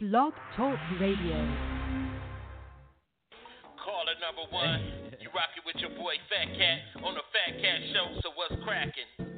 Blog Talk Radio. Caller number one, you rockin' with your boy Fat Cat on the Fat Cat Show. So what's crackin'?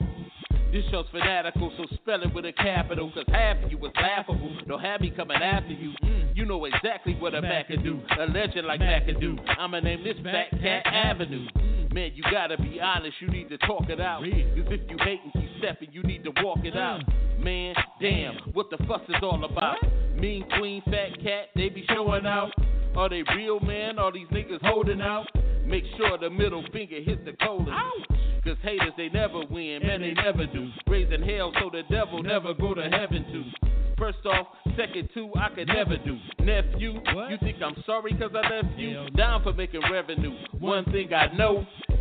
This show's fanatical, so spell it with a capital. Cause half of you is laughable. Don't have me coming after you. Mm, you know exactly what a Mac can do. A legend like Mac can do. I'ma name this Fat Cat Avenue. Mm, man, you gotta be honest, you need to talk it out. Cause if you hate and keep stepping, you need to walk it out. Mm. Man, damn, what the fuss is all about? Mean Queen, Fat Cat, they be showing out. Are they real, man? Are these niggas holding out? Make sure the middle finger hit the colon. Cause haters, they never win, man, they never do. Raising hell so the devil never go to heaven too. First off, second two, I could never do. Nephew, you think I'm sorry cause I left you? Down for making revenue. One thing I know,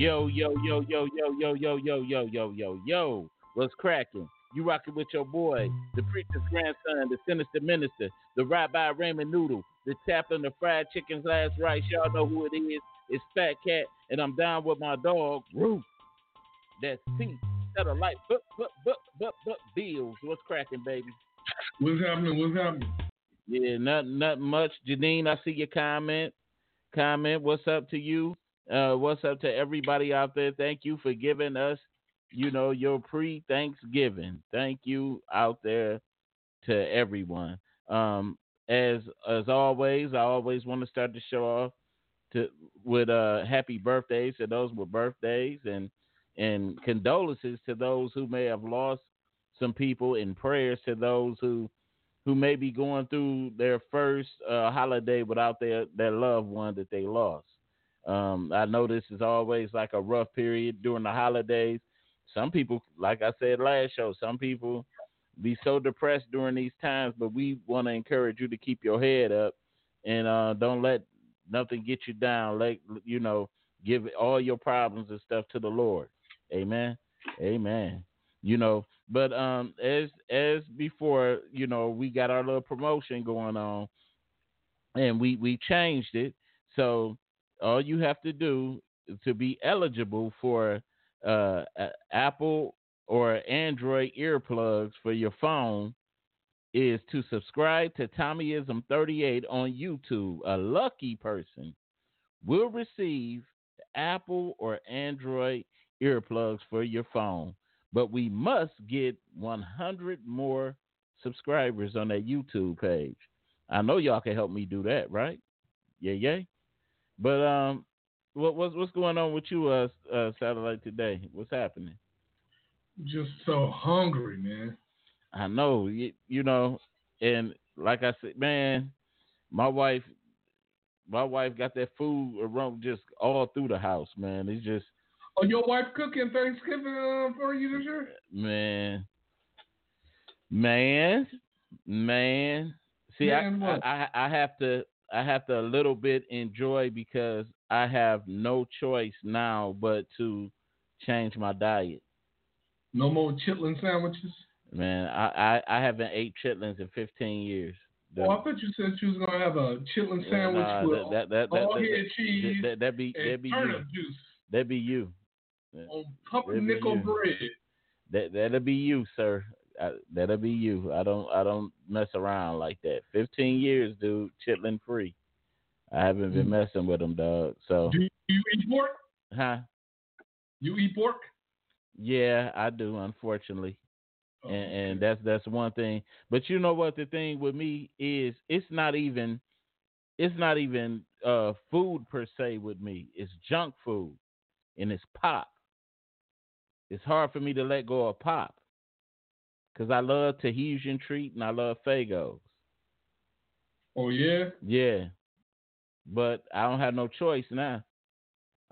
Yo, yo, yo, yo, yo, yo, yo, yo, yo, yo, yo, yo. What's cracking? You rocking with your boy, the preacher's grandson, the sinister minister, the Rabbi Raymond Noodle, the chaplain, the fried chicken's last rice. Y'all know who it is. It's Fat Cat, and I'm down with my dog, Roof. That's C. Satellite, but, but, but, but, but, Bills. What's cracking, baby? What's happening? What's happening? Yeah, not not much. Janine, I see your comment. Comment. What's up to you? Uh, what's up to everybody out there? Thank you for giving us, you know, your pre-Thanksgiving. Thank you out there to everyone. Um, as as always, I always want to start the show off to with uh happy birthdays to those with birthdays and and condolences to those who may have lost some people and prayers to those who who may be going through their first uh, holiday without their their loved one that they lost. Um, I know this is always like a rough period during the holidays. Some people, like I said last show, some people be so depressed during these times, but we want to encourage you to keep your head up and uh, don't let nothing get you down. Let you know, give all your problems and stuff to the Lord. Amen. Amen. You know, but um as as before, you know, we got our little promotion going on and we we changed it. So all you have to do to be eligible for uh Apple or Android earplugs for your phone is to subscribe to Tommyism 38 on YouTube. A lucky person will receive Apple or Android earplugs for your phone. But we must get 100 more subscribers on that YouTube page. I know y'all can help me do that, right? Yeah, yeah. But um, what what's what's going on with you, uh, uh, satellite today? What's happening? Just so hungry, man. I know, you, you know, and like I said, man, my wife, my wife got that food around just all through the house, man. It's just Oh, your wife cooking Thanksgiving uh, for you this year? man, man, man. See, Man, I, what? I I have to I have to a little bit enjoy because I have no choice now but to change my diet. No more chitlin sandwiches. Man, I I, I haven't ate chitlins in 15 years. The- Oh, I thought you said you was gonna have a chitlin Yeah, sandwich nah, with that, that, that, that, all that, head cheese that, that, be that and be turnip you. juice That be you. on That'd be pumpernickel bread. That that'll be you, sir. I, that'll be you. I don't I don't mess around like that. Fifteen years, dude, chitlin free. I haven't been Mm. messing with them, dog. So, Do you eat pork? huh? You eat pork? Yeah, I do. Unfortunately, Oh, and, and okay. that's that's one thing. But you know what the thing with me is it's not even it's not even uh food per se with me. It's junk food and it's pop. It's hard for me to let go of pop. Cause I love Tahitian treat and I love Faygos. Oh yeah. Yeah. But I don't have no choice now.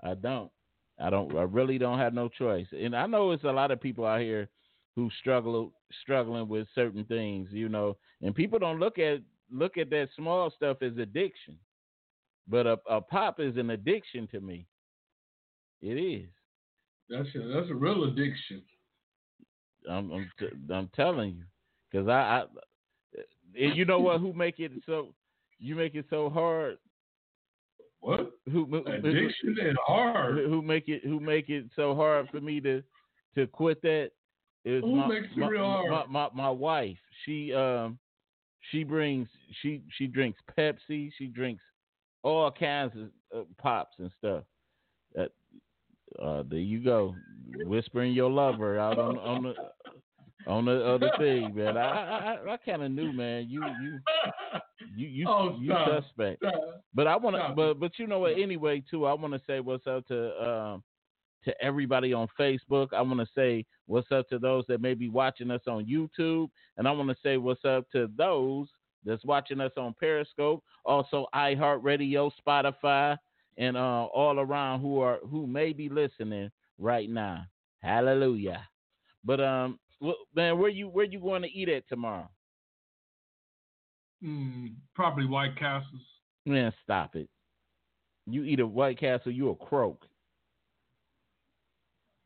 I don't. I don't I really don't have no choice. And I know it's a lot of people out here who struggle struggling with certain things, you know, and people don't look at look at that small stuff as addiction. But a, a pop is an addiction to me. It is. That's a, that's a real addiction. I'm I'm, t- I'm telling you, because I, I, and you know what? Who make it so? You make it so hard. What? Who who- Addiction and hard. who, who make it who make it so hard for me to to quit that? Is Who my, makes it my, real hard? My, my my wife. She um she brings she she drinks Pepsi. She drinks all kinds of uh, pops and stuff. That uh, there you go, whispering your lover out on on the on the other thing, man. I I, I, kind of knew, man. You you you you Oh, you stop. suspect. Stop. But I want to, but but you know what? Anyway, too, I want to say what's up to um to everybody on Facebook. I want to say what's up to those that may be watching us on YouTube, and I want to say what's up to those that's watching us on Periscope, also iHeartRadio, Spotify, and uh, all around who are who may be listening right now. Hallelujah. But um, man, where you where you going to eat at tomorrow? Mm, probably White Castles. Man, stop it. You eat a White Castle, you a croak.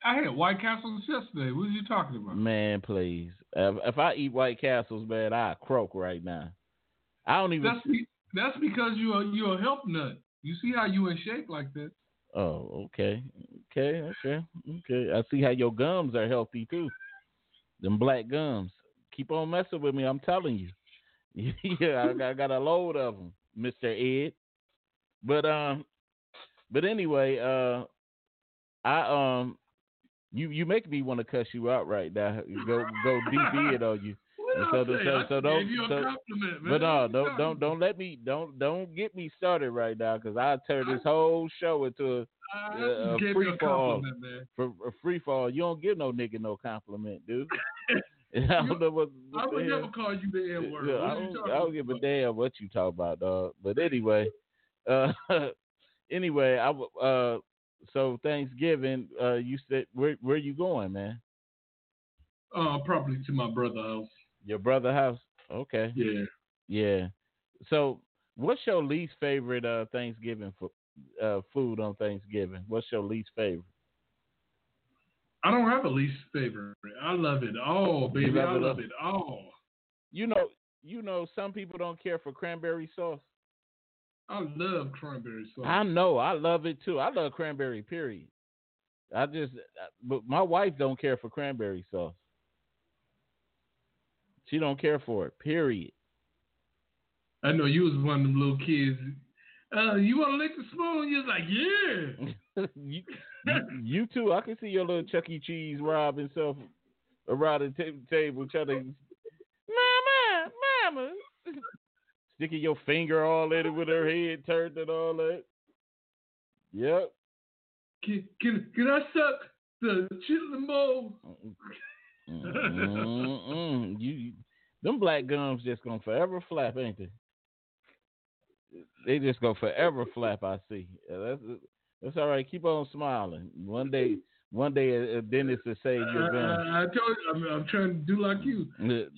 I had White Castles yesterday. What are you talking about? Man, please. If, if I eat White Castles, man, I croak right now. I don't even. That's be, that's because you're a, you're a health nut. You see how you in shape like that? Oh, okay, okay, okay, okay. I see how your gums are healthy too. Them black gums. Keep on messing with me. I'm telling you. yeah, I got, I got a load of them, Mister Ed. But um, but anyway, uh, I um, you you make me want to cuss you out right now. Go go deep in on you. What And I so so- so don't- gave you a so- compliment, man. But no, don't don't don't let me don't don't get me started right now because I turn this whole show into a, just gave free fall. for a free fall. You don't give no nigga no compliment, dude. I don't know what, what I would never call you the N word. Yeah, I don't, I don't give a damn what you talk about, dog. But anyway, uh, anyway, I uh, so Thanksgiving, uh, you said where where you going, man? Uh, probably to my brother's house. Your brother house? Okay, Yeah. yeah. So, what's your least favorite uh Thanksgiving fo- uh food on Thanksgiving? What's your least favorite? I don't have a least favorite. I love it all, baby. love I it love all? it all. You know, you know, some people don't care for cranberry sauce. I love cranberry sauce. I know. I love it too. I love cranberry. Period. I just, but my wife don't care for cranberry sauce. She don't care for it. Period. I know you was one of them little kids. Uh, you want to lick the spoon? You was like, yeah. you, you, too. I can see your little Chuck E. Cheese Rob himself around the ta- table trying to, mama, mama, sticking your finger all in it with her head turned and all that. Yep. Can, can, can I suck the chitlin bowl? Mm-mm. you, you- them black gums just gonna forever flap, ain't they? They just go forever flap. I see. That's that's all right. Keep on smiling. One day, one day, uh, a, a dentist will save your gums. I, I told you, I'm, I'm trying to do like you.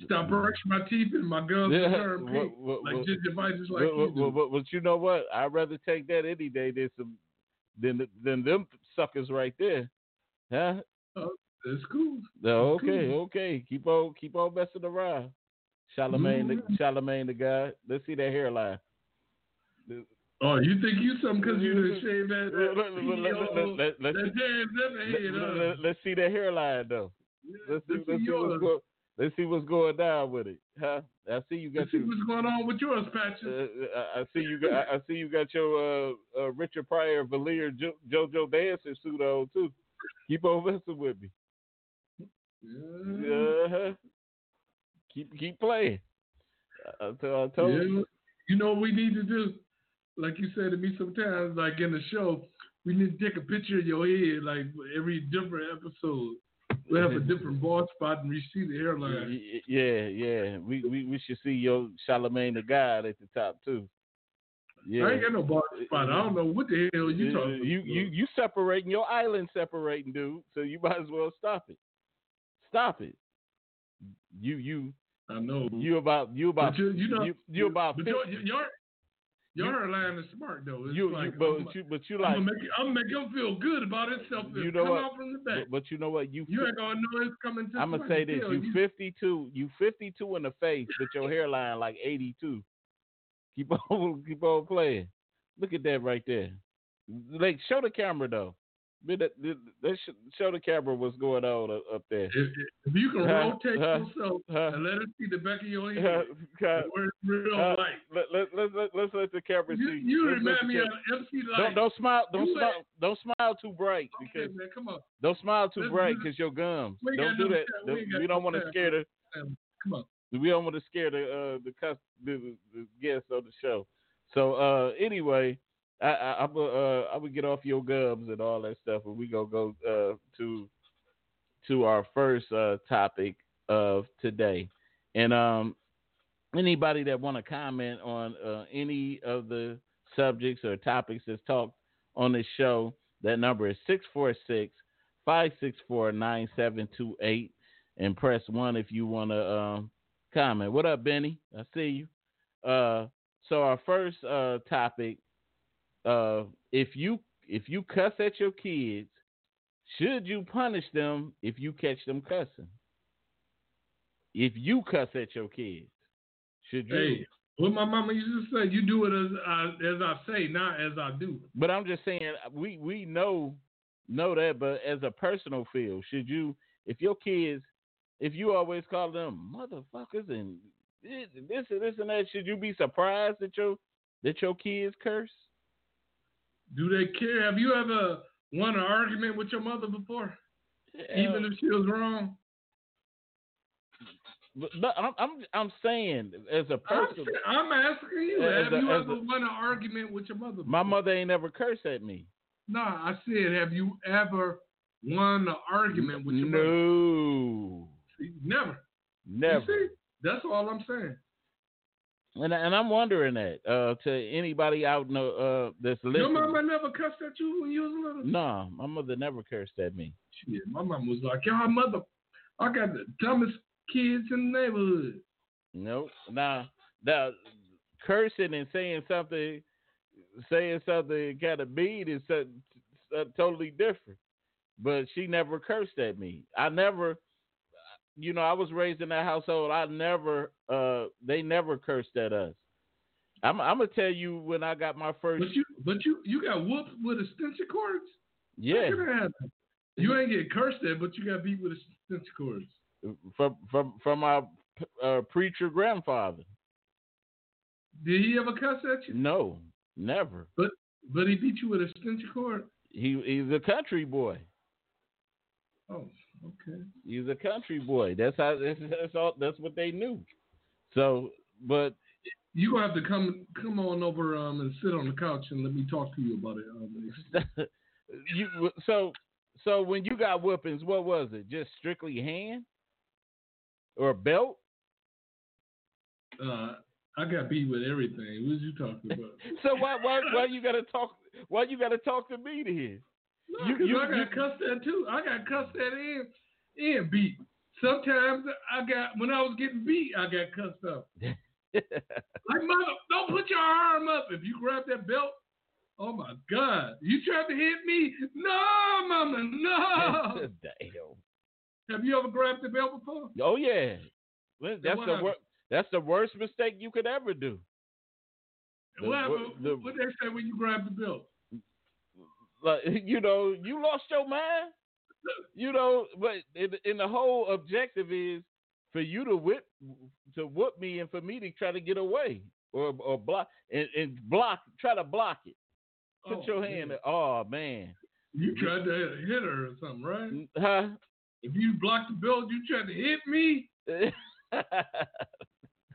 Stop brushing my teeth and my gums Yeah, turn pink. what- what- like what- gingivitis like But, you but, do. but, you know what? I'd rather take that any day than some than than them suckers right there. Huh? Oh, that's cool. That's okay, cool. okay. Keep on keep on messing around. Charlemagne, Mhm. the, Charlemagne the guy. Let's see that hairline. Oh, you think you something because you shaved that, Let- that, let's that see- jam let- head let- up. let's see that hairline though. Yeah, Let's see, let's see see go, Let's see what's going down with it, huh? I see you got Let's see your. what's going on with yours, Patches. Uh, I I see you got. I I see you got your uh, uh, Richard Pryor Valier jo- JoJo dancing suit on too. Keep on messing with me. Yeah. Uh-huh. Keep keep playing. I, I, I told Yeah. you. You know what we need to do? Like you said to me sometimes, like in the show, we need to take a picture of your head, like every different episode. We have a different bald spot and we see the hairline. Yeah, yeah. We, we we should see your Charlemagne the God at the top too. Yeah. I ain't got no bald spot. I don't know what the hell you talking you, about. you you separating your island separating, dude. So you might as well stop it. Stop it. You you I know. you about you about you, you know, you, you about but 50, your, your, your hairline is smart though. It's you, like, you but I'm, you but you I'm like gonna make, I'm gonna make him feel good about himself. You know what? from the back. but, but you know what you you ain't gonna know it's coming to I'm gonna say this: you 52, you 52 in the face, but your hairline like 82. Keep on, keep on playing. Look at that right there. Like, show the camera though. But that- that- that sh- Show the camera what's going on up- there. If, if you can rotate huh, yourself huh. and let us see the back of your Uh, head, uh, where it's real uh, light. let, let, let, let, let's let the camera You, see. you Let's remind me of MC Lyte. Don't don't smile don't You smile let- don't smile too bright okay, because man, come on, don't smile too Let's bright because your gums. Don't do that. time. We Don't- We don't want to scare the come on. we don't want to scare the uh the, cus- the, the, the guests on the show. So uh anyway, I I'm uh I would get off your gums and all that stuff, and we gonna go uh to to our first uh topic of today, and um anybody that want to comment on uh, any of the subjects or topics that's talked on this show, that number is 646 564 9728 and press one if you want to um, comment. What up, Benny? I see you. Uh, so our first uh, topic: uh, if you if you cuss at your kids, should you punish them if you catch them cussing? If you cuss at your kids, should you? Hey, what my mama used to say, you do it as I, as I say, not as I do. But I'm just saying we we know know that, but as a personal feel, should you if your kids if you always call them motherfuckers and this, this and this and that, should you be surprised that your that your kids curse? Do they care? Have you ever won an argument with your mother before, even if she was wrong? But, but I'm, I'm I'm saying as a I'm, person, I'm asking you, have a- you ever a- won an argument with your mother? my mother ain't never cursed at me. No, I said, have you ever won an argument with your mother? No, See, Never. You never. see? That's all I'm saying. And and I'm wondering that uh, to anybody out in the, uh, that's Your mama never cussed at you when you was little? No, my mother never cursed at me. Shit, my mom was like, y'all mother, I got the dumbest kids in the neighborhood. Nope. Now, now, cursing and saying something, saying something kind of mean is so, so- totally different. But she never cursed at me. I never, you know, I was raised in that household. I never, uh, they never cursed at us. I'm, I'm gonna tell you when I got my first. But you, but you, you got whooped with extension cords. yeah, How can that happen? You ain't get cursed at, but you got beat with extension cords. from from from my uh, preacher grandfather. Did he ever cuss at you? No, never. But but he beat you with a extension cord. He he's a country boy. Oh, okay. He's a country boy. That's how. That's, that's all. That's what they knew. So, but You gonna have to come come on over um and sit on the couch and let me talk to you about it. Um, you so so when you got whoopings, what was it? Just strictly hand or belt? uh, I got beat with everything. What was you talking about? So why why why you gotta talk? Why you gotta talk to me then? No, You- you- I got you- cussed at too. I got cussed at and and beat. Sometimes I got when I was getting beat, I got cussed up. Like mother, don't put your arm up. If you grab that belt, oh my God, you tried to hit me? No, mama, no. Damn. Have you ever grabbed the belt before? Oh yeah. Well, That's the wor- That's the worst mistake you could ever do. The- what the- what they say when you grab the belt? Like you know, you lost your mind. You know, but in, the whole objective is for you to whip to whoop me and for me to try to get away or or block and, and block try to block it. Put Oh, your hand. man. Oh man, You tried to hit her or something, right? huh? If you blocked the belt, you tried to hit me.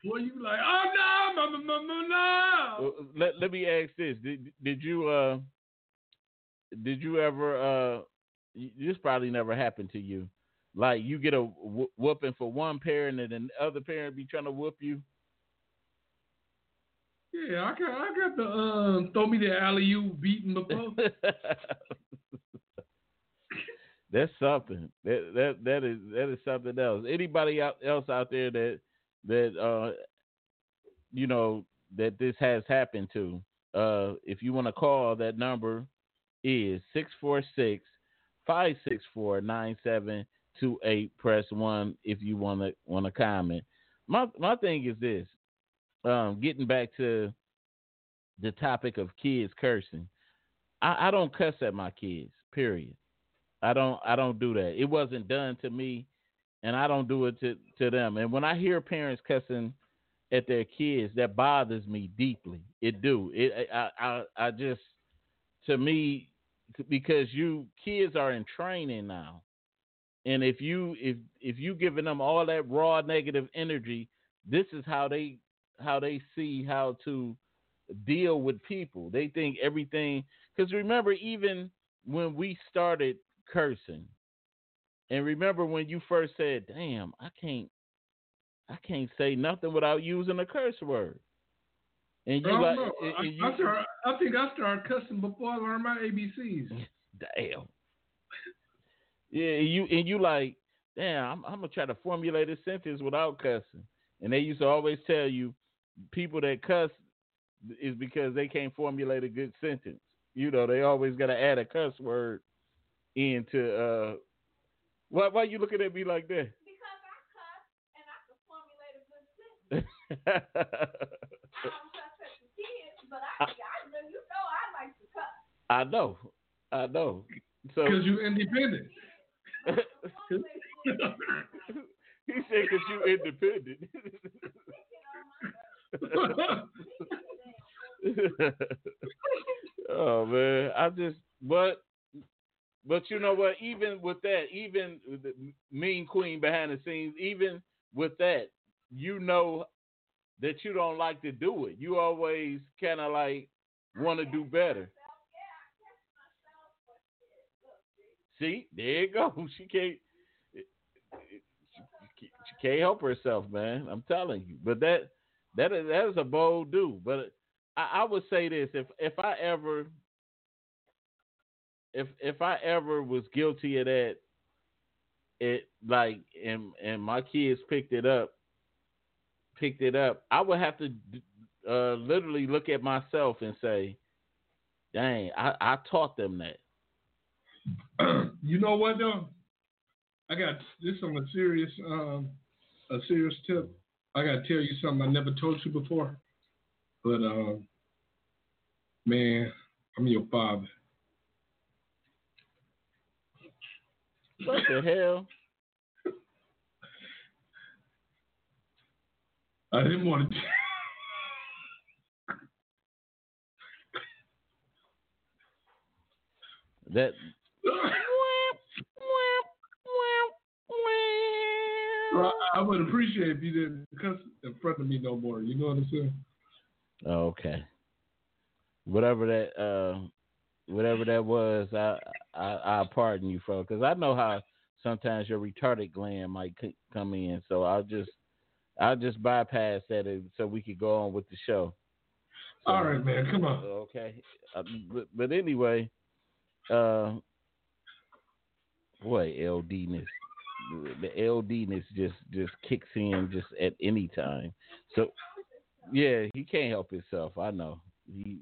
Boy, you like, oh no, no, no, no, no. let let me ask this: Did did you uh did you ever uh this probably never happened to you? Like you get a wh- whooping for one parent and then the other parent be trying to whoop you. Yeah, I got, I got the um, throw me the alley oop beating before. That's something. That that that is that is something else. Anybody out, else out there that that uh you know that this has happened to? Uh, if you want to call, that number is 646 564 9728. Press one if you want to want to comment. My my thing is this. Um, getting back to the topic of kids cursing, I, I don't cuss at my kids. Period. I don't I don't do that. It wasn't done to me, and I don't do it to to them. And when I hear parents cussing at their kids, that bothers me deeply. It do. It I I, I just to me because you kids are in training now, and if you if if you giving them all that raw negative energy, this is how they how they see how to deal with people. They think everything because remember even when we started cursing, and remember when you first said, "Damn, I can't, I can't say nothing without using a curse word," and I you don't like, know. and- I, and you- I, start, I think I started cussing before I learned my ABCs. damn. Yeah, and you and you like, damn, I'm, I'm gonna try to formulate a sentence without cussing. And they used to always tell you, people that cuss is because they can't formulate a good sentence. You know, they always gotta add a cuss word into. uh Why why you looking at me like that? Because I cuss and I can formulate a good sentence. I don't cuss at the kids, but I, I know you know I like to cuss. I know, I know. So Because you're independent. he said, "Cause you're independent." oh man, I just but but you know what? Even with that, even the mean queen behind the scenes, even with that, you know that you don't like to do it. You always kind of like want to do better. See, there you go. She can't. She can't help herself, man. I'm telling you. But that that is that is a bold do. But I, I would say this: if if I ever if if I ever was guilty of that, it like and and my kids picked it up, picked it up, I would have to uh, literally look at myself and say, "Dang, I, I taught them that." you know what though? I got this on a serious um a serious tip. I gotta tell you something I never told you before. But um man, I'm your father. What the hell? I didn't want to That I, I would appreciate if you didn't cuss in front of me no more. You know what I'm saying? Oh, okay. Whatever that uh whatever that was, I I I pardon you for because I know how sometimes your retarded gland might c- come in, so I'll just I'll just bypass that so we could go on with the show. So, All right, man. Come on. Okay. Uh, but, but anyway, uh, boy, LDness, the LDness just just kicks in just at any time. So yeah, he can't help himself. I know. He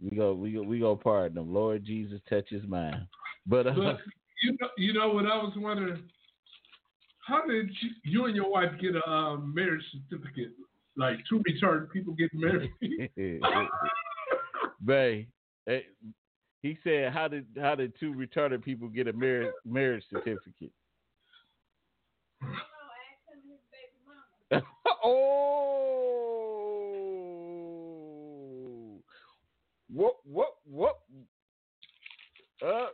we go we go we go pardon him. Lord Jesus, touch his mind. But uh, But you know, you know what I was wondering? How did you, you and your wife get a um, marriage certificate? Like two retarded people getting married? Bay, eh, he said, "How did how did two retarded people get a marriage marriage certificate?" oh, what what what? Uh,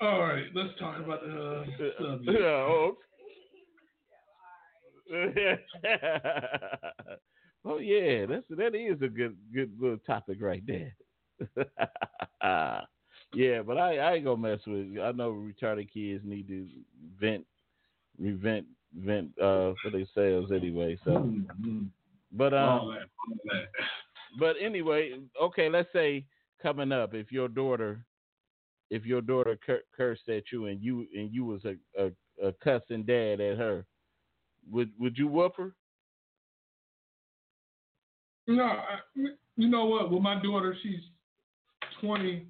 All right, let's talk about the uh, uh, subject. oh, oh yeah, that's that is a good good little topic right there. yeah, but I, I ain't gonna mess with. I know retarded kids need to vent, revent, vent uh for themselves anyway. So, but um, all that, all that. but anyway, okay, let's say coming up, if your daughter, if your daughter cur- cursed at you and you and you was a, a, a cussing dad at her, would would you whoop her? No, I, you know what? With my daughter, she's 20,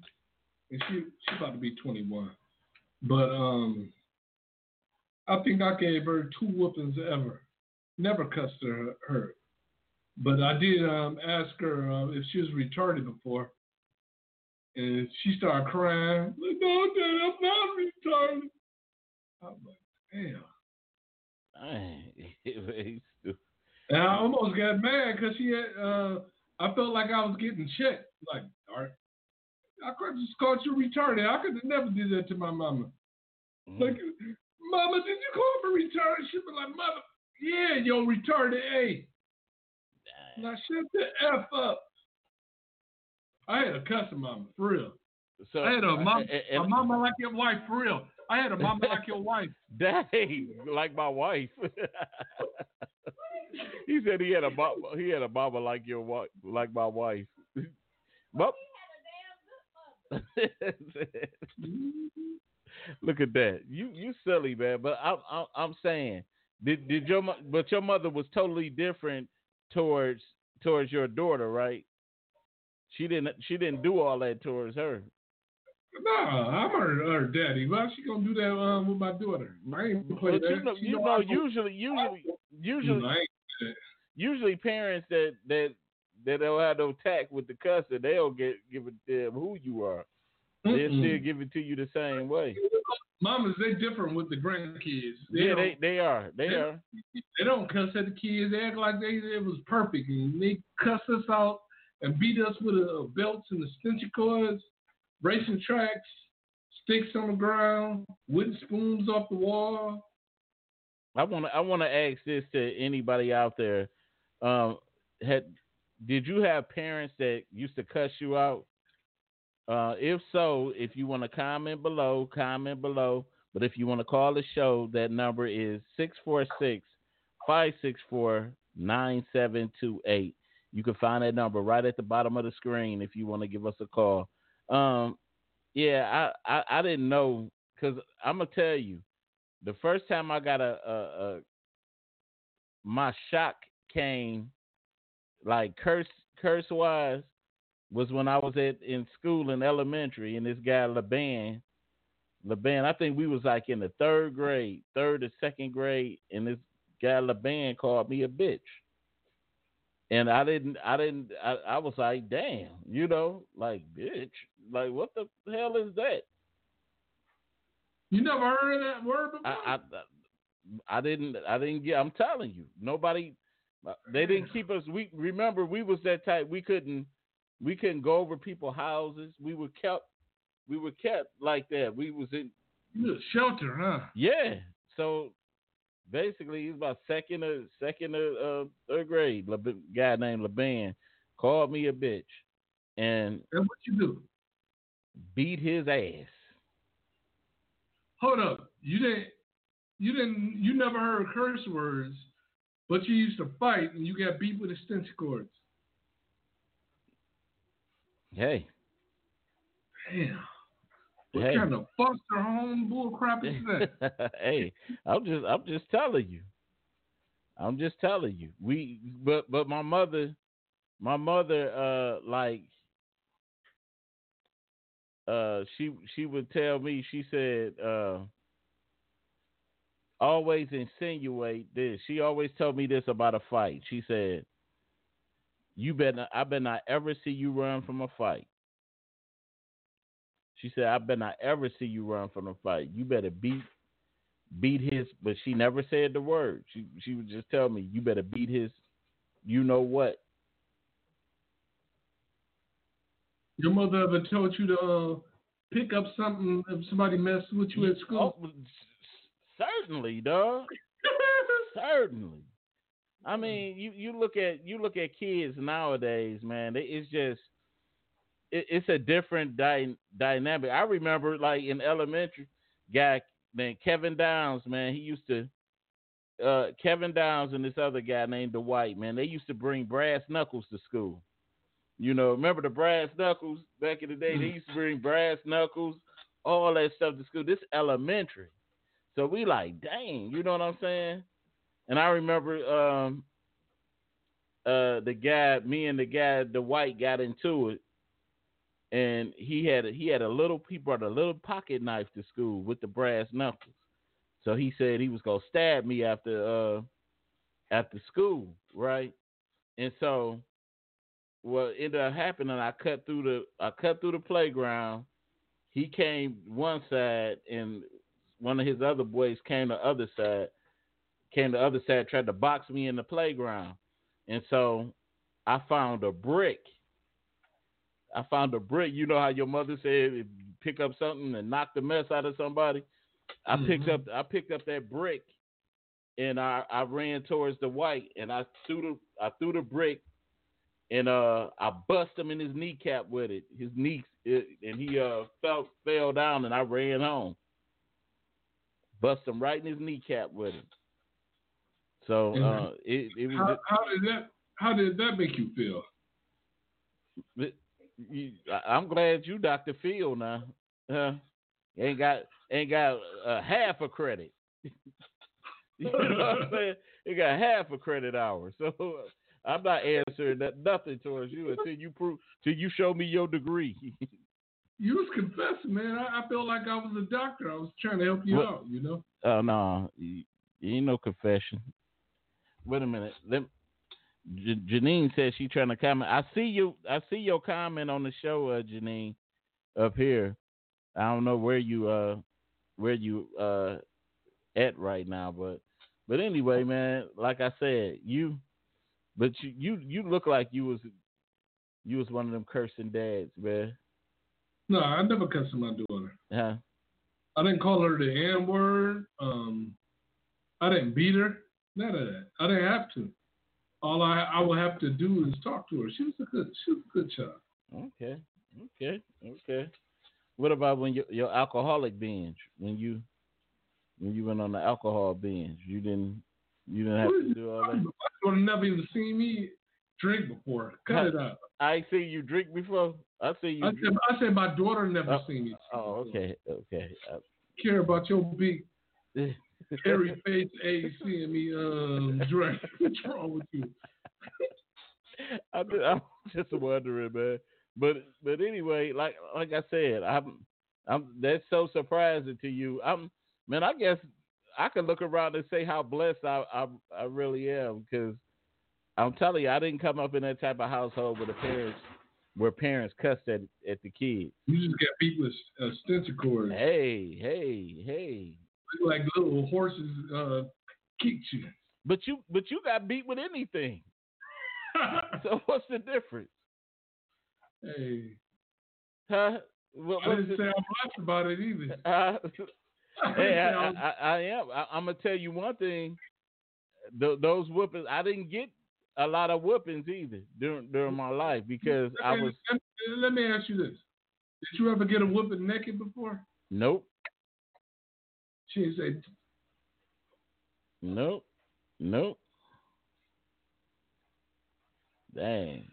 and she she's about to be 21. But um, I think I gave her two whoopings ever. Never cussed her. her. But I did um, ask her uh, if she was retarded before, and she started crying. Like, no, Dad, I'm not retarded. I'm like, damn. Dang. And I almost got mad because she had, uh, I felt like I was getting checked. Like, I could just called you retarded. I could have never did that to my mama. Mm-hmm. Like, mama, did you call me retarded? She'd be like, mother, yeah, yo, retarded, hey. Now shut the F up. I had a cussing mama, for real. so I had a uh, mama, and- a mama like your wife, for real. I had a mama like your wife. Dang, like my wife. he said he had a mama, he had a mama like your wife, like my wife. But look at that, you you silly man. But I'm I'm, I'm saying, did did your but your mother was totally different towards towards your daughter, right? She didn't she didn't do all that towards her. Nah, I'm her, her daddy. Why she gonna do that um, with my daughter? I ain't play But that. you know, you know know, usually, usually, usually, usually parents that that that don't have no tact with the cussing, they'll get give a damn who you are. They'll Mm-mm. still give it to you the same way. Mamas, they different with the grandkids. They yeah, they they are. They they- are. they don't cuss at the kids. They act like they it was perfect, and they cuss us out and beat us with uh, belts and the extension cords, racing tracks, sticks on the ground, wooden spoons off the wall. I want to I want to ask this to anybody out there. Um, had did you have parents that used to cuss you out? Uh, if so, if you want to comment below, comment below. But if you want to call the show, that number is 646 564 9728. You can find that number right at the bottom of the screen if you want to give us a call. Um, yeah, I, I, I didn't know because I'm going to tell you the first time I got a, a, a my shock came like curse curse wise was when I was at in school in elementary and this guy LeBan LeBan I think we was like in the third grade, third or second grade, and this guy LeBan called me a bitch. And I didn't I didn't I, I was like, damn, you know, like bitch. Like what the hell is that? You never heard of that word before? I, I I didn't I didn't get I'm telling you nobody they didn't keep us we remember we was that type we couldn't we couldn't go over people's houses we were kept we were kept like that we was in a shelter, huh? yeah so basically he's about second or second or uh, third grade Le, guy named LeBan called me a bitch and That's what you do. beat his ass Hold up. You didn't you didn't you never heard curse words, but you used to fight and you got beat with extension cords. hey Damn. What hey kind of foster home bull crap is that? hey, I'm just I'm just telling you. I'm just telling you. We but but my mother my mother uh like uh she she would tell me she said uh always insinuate this. She always told me this about a fight. She said you better I better not ever see you run from a fight. She said, I better not ever see you run from a fight. You better beat beat his but she never said the word. She she would just tell me, you better beat his you know what. Your mother ever told you to uh, pick up something if somebody messed with you at school? Oh, certainly, dog. certainly. I mean, you, you look at you look at kids nowadays, man. It, it's just it, it's a different dy- dynamic. I remember like in elementary, guy named Kevin Downs, man. He used to uh, Kevin Downs and this other guy named Dwight, man. They used to bring brass knuckles to school. You know, remember the brass knuckles back in the day? They used to bring brass knuckles, all that stuff to school. This elementary. So we like, dang, you know what I'm saying? And I remember um uh the guy, me and the guy, the white got into it. And he had a, he had a little he brought a little pocket knife to school with the brass knuckles. So he said he was gonna stab me after uh after school, right? And so what ended up happening, I cut through the I cut through the playground. He came one side, and one of his other boys came the other side. Came the other side, tried to box me in the playground, and so I found a brick. I found a brick. You know how your mother said, pick up something and knock the mess out of somebody. I picked up I picked up that brick, and I I ran towards the white, and I threw the I threw the brick and uh, I bust him in his kneecap with it. His knee, it, and he uh fell fell down, and I ran home. Bust him right in his kneecap with it. So uh, it it was. How, how did that? How did that make you feel? it- you, I- I'm glad you Dr. Phil now. Ain't got ain't got uh, half a credit. you know what I'm saying? You got half a credit hour. So uh, I'm not answering that nothing towards you until you prove till you show me your degree. You was confessing, man. I, I felt like I was a doctor. I was trying to help you out. You know. Oh no, you, you ain't no confession. Wait a minute. Let, J- Janine says she trying to comment. I see you. I see your comment on the show, uh, Janine, up here. I don't know where you uh where you uh at right now, but but anyway, man. Like I said, you, but you you you look like you was you was one of them cursing dads, man. No, I never cussed my daughter. Yeah. I didn't call her the N word. Um, I didn't beat her. None of that. I didn't have to. All I I would have to do is talk to her. She was a good she was a good child. Okay, okay, okay. What about when you, your alcoholic binge? When you when you went on the alcohol binge, you didn't you didn't have to do all that. Daughter never even seen me drink before. Cut it out. I see you drink before. I see you. I said, I said my daughter never Oh, seen me. Oh, okay, okay. Care about your big Uh, hairy face age seeing me um drink. What's wrong with you? I I'm just wondering, man. But but anyway, like like I said, I'm I'm that's so surprising to you. I'm man. I guess I could look around and say how blessed I I, I really am because I'm telling you, I didn't come up in that type of household where the parents where parents cussed at at the kids. You just got beat with uh, extension cords. Hey hey hey. Like little horses uh kicked you. But you but you got beat with anything. So what's the difference? hey. Huh? What, I didn't the- say I'm blessed about it either. Uh, hey, I, I I, am. I, I'm gonna tell you one thing. Th- those whoopings, I didn't get a lot of whoopings either during during my life because I was Let, me ask you this: Did you ever get a whooping naked before? nope, She didn't say. nope, nope. Dang,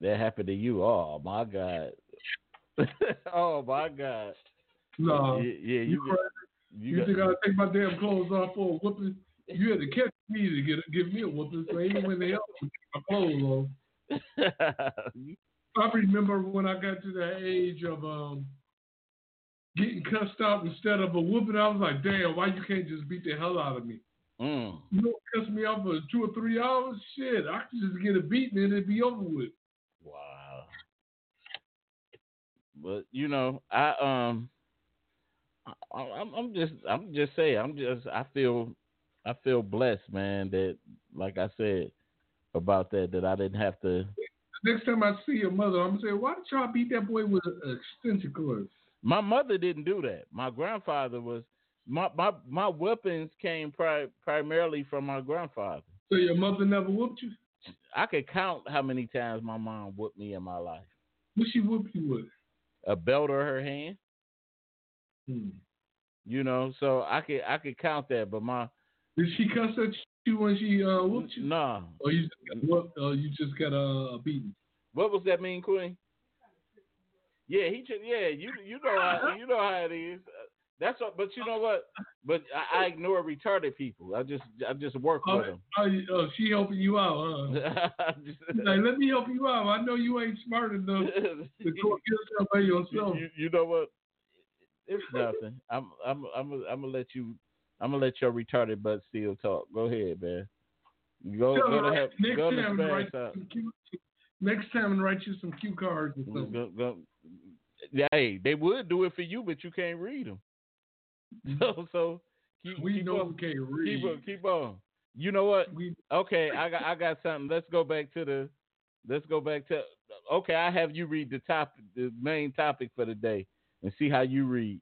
that happened to you. Oh my god. oh my god. No. yeah, yeah, you you crazy? you, You got, think I'll take my damn clothes off for a whooping? You had to catch me to get give me a whooping. So even when they help me take my clothes off. I remember when I got to the age of um getting cussed out instead of a whooping. I was like, damn, why you can't just beat the hell out of me? mm. You don't cuss me out for two or three hours. Shit, I could just get a beating and it'd be over with. Wow. But you know, I um, I, I'm I'm just I'm just saying I'm just I feel I feel blessed, man. That like I said about that that I didn't have to. Next time I see your mother, I'm gonna say, why did y'all beat that boy with an extension cord? My mother didn't do that. My grandfather was my my my weapons came pri- primarily from my grandfather. So your mother never whooped you? I could count how many times my mom whooped me in my life. What she whooped you with? A belt or her hand, Hmm. you know. So I could I could count that, but my Did she cuss at you when she uh, whooped you? nah. Or you just got whooped, or you just got uh, a beating? What was that mean, Queen? Yeah, he just yeah. You you know how you know how it is. That's what. But you know what? But I, I ignore retarded people. I just I just work Oh, with them. oh, oh, she helping you out, huh? She's like, let me help you out. I know you ain't smart enough to go get somebody yourself. you, you know what? It's nothing. I'm I'm I'm I'm gonna let you. I'm gonna let your retarded butt still talk. Go ahead, man. Go go to help. next Go time, spaz write some cute, next time and write you some cue cards or something. Go, go. Hey, they would do it for you, but you can't read them. So so keep we keep know on, we can't read. keep on, keep on. You know what? We, Okay, I got I got something. Let's go back to the. Let's go back to. Okay, I have you read the top, the main topic for the day, and see how you read.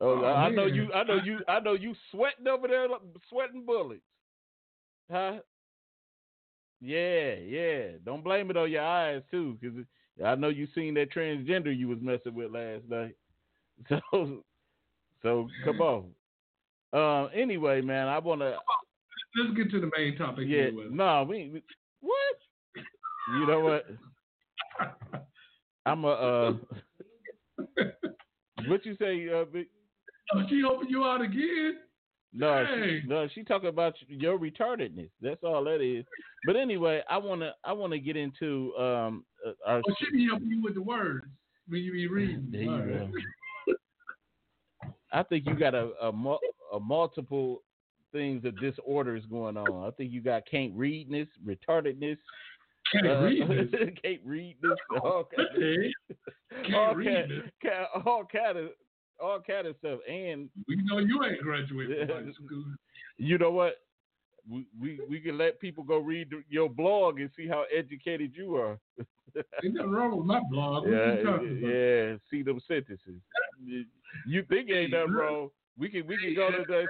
Oh, Oh, I know you. I know you. I know you sweating over there, like- sweating bullets, huh? Yeah, yeah. Don't blame it on your eyes too, because I know you seen that transgender you was messing with last night. So, so come on. Uh, anyway, man, I wanna. let's get to the main topic. Yeah, no, we, we what? You know what? I'm a uh, what you say, uh, big? Oh, she helping you out again? No, she, no, she talking about your retardedness. That's all that is. But anyway, I wanna I wanna get into um uh, our. Oh, she be helping you with the words when you be reading. There you right. go. I think you got a a, mul- a multiple things of disorders going on. I think you got can't readness, retardedness, Can't uh, read this. can't read this, all kind of- Okay. all Can't read this. kind, all kind of all kind of stuff. And We know you ain't graduated from high school. you know what? We, we we can let people go read your blog and see how educated you are. Ain't nothing wrong with my blog. What yeah, about? yeah. See them sentences. You think ain't nothing wrong? We can we can go to the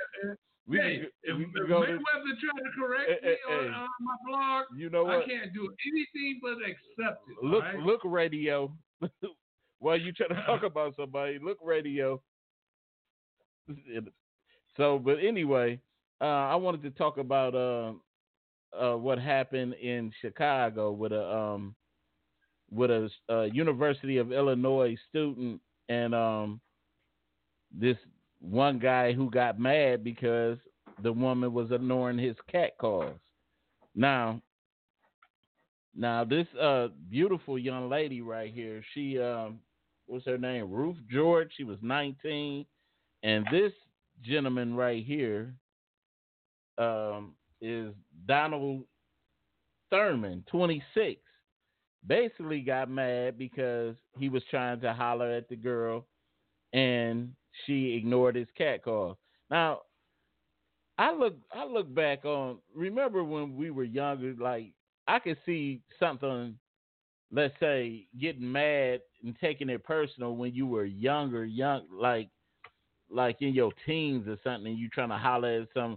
we hey, can, if, we if go to. Mayweather trying to correct Hey, me hey, on, on uh, my blog, You know what? I can't do anything but accept it. Look right? look radio. While you trying to talk about somebody, look radio. So, but anyway, uh, I wanted to talk about uh, uh, what happened in Chicago with a um, with a uh, University of Illinois student and um, this one guy who got mad because the woman was ignoring his cat calls. Now, now this uh beautiful young lady right here, she um what's her name? Ruth George. She was 19, and this gentleman right here um is Donald Thurman, 26. Basically got mad because he was trying to holler at the girl and she ignored his cat calls. Now, I look I look back on remember when we were younger, like I could see something let's say getting mad and taking it personal when you were younger, young like like in your teens or something and you trying to holler at some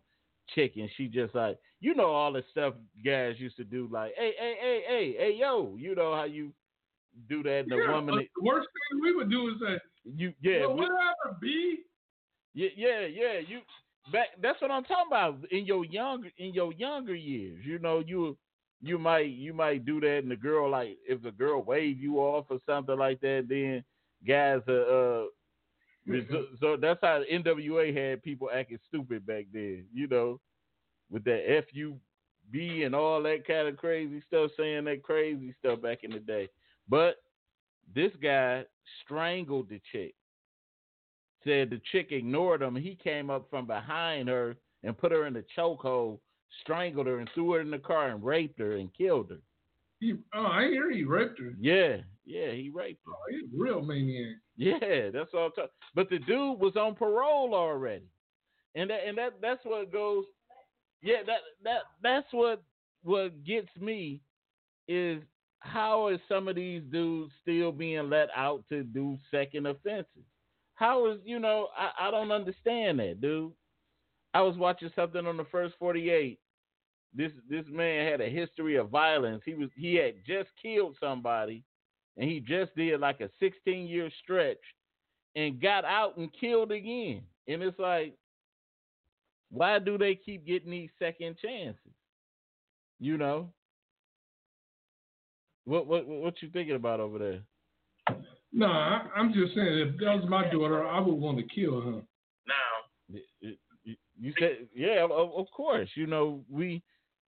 chick and she just like you know all the stuff guys used to do like hey hey hey hey hey yo you know how you do that and the woman uh, the worst thing we would do is say, you yeah well, whatever, B. yeah, yeah, yeah. You back. That's what I'm talking about. In your younger, in your younger years, you know, you you might you might do that, and the girl like if the girl wave you off or something like that, then guys are. Uh, so, that's how the NWA had people acting stupid back then. You know, with that F U B and all that kind of crazy stuff, saying that crazy stuff back in the day. But this guy strangled the chick said the chick ignored him. He came up from behind her and put her in a chokehold, strangled her, and threw her in the car and raped her and killed her. He, oh, I hear he raped her. Yeah, yeah, he raped her. Oh, he's a real maniac. Yeah, that's all. But the dude was on parole already, and that and that that's what goes. Yeah, that that that's what what gets me is how is some of these dudes still being let out to do second offenses? How is you know I, I don't understand that, dude. I was watching something on the first forty eight, this this man had a history of violence. He was he had just killed somebody, and he just did like a 16 year stretch, and got out and killed again. And it's like, why do they keep getting these second chances? You know. What what what you thinking about over there? No, I, I'm just saying if that was my daughter, I would want to kill her. Now, You- said, yeah, of, of course. You know, we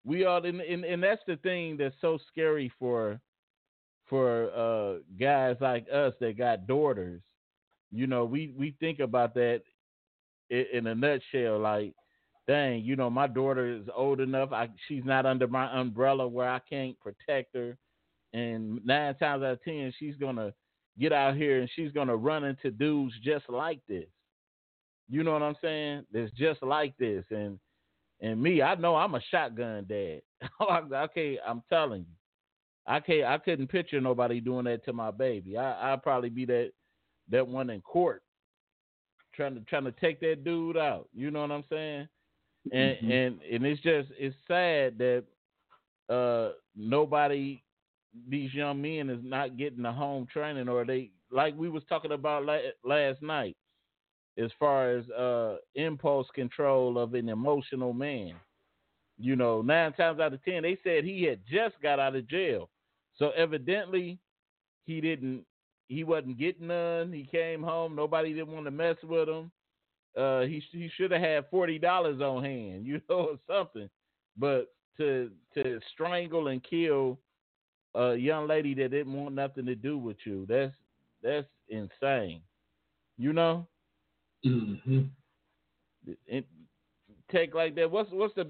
we all, and, and and that's the thing that's so scary for for uh guys like us that got daughters. You know, we we think about that in, in a nutshell. Like, dang, you know, my daughter is old enough. I she's not under my umbrella where I can't protect her, and nine times out of ten, she's gonna get out here and she's gonna run into dudes just like this. You know what I'm saying? That's just like this. And and me, I know I'm a shotgun dad. okay, I'm telling you. I can't I couldn't picture nobody doing that to my baby. I I'd probably be that that one in court trying to trying to take that dude out. You know what I'm saying? And Mhm. and and it's just it's sad that uh nobody these young men is not getting the home training or they like we was talking about la- last night as far as uh impulse control of an emotional man. You know, nine times out of ten, they said he had just got out of jail. So evidently he didn't he wasn't getting none. He came home, nobody didn't want to mess with him. Uh he he should have had forty dollars on hand, you know, or something. But to to strangle and kill a young lady that didn't want nothing to do with you, that's that's insane. You know? Mm-hmm. it, take like that. What's what's the?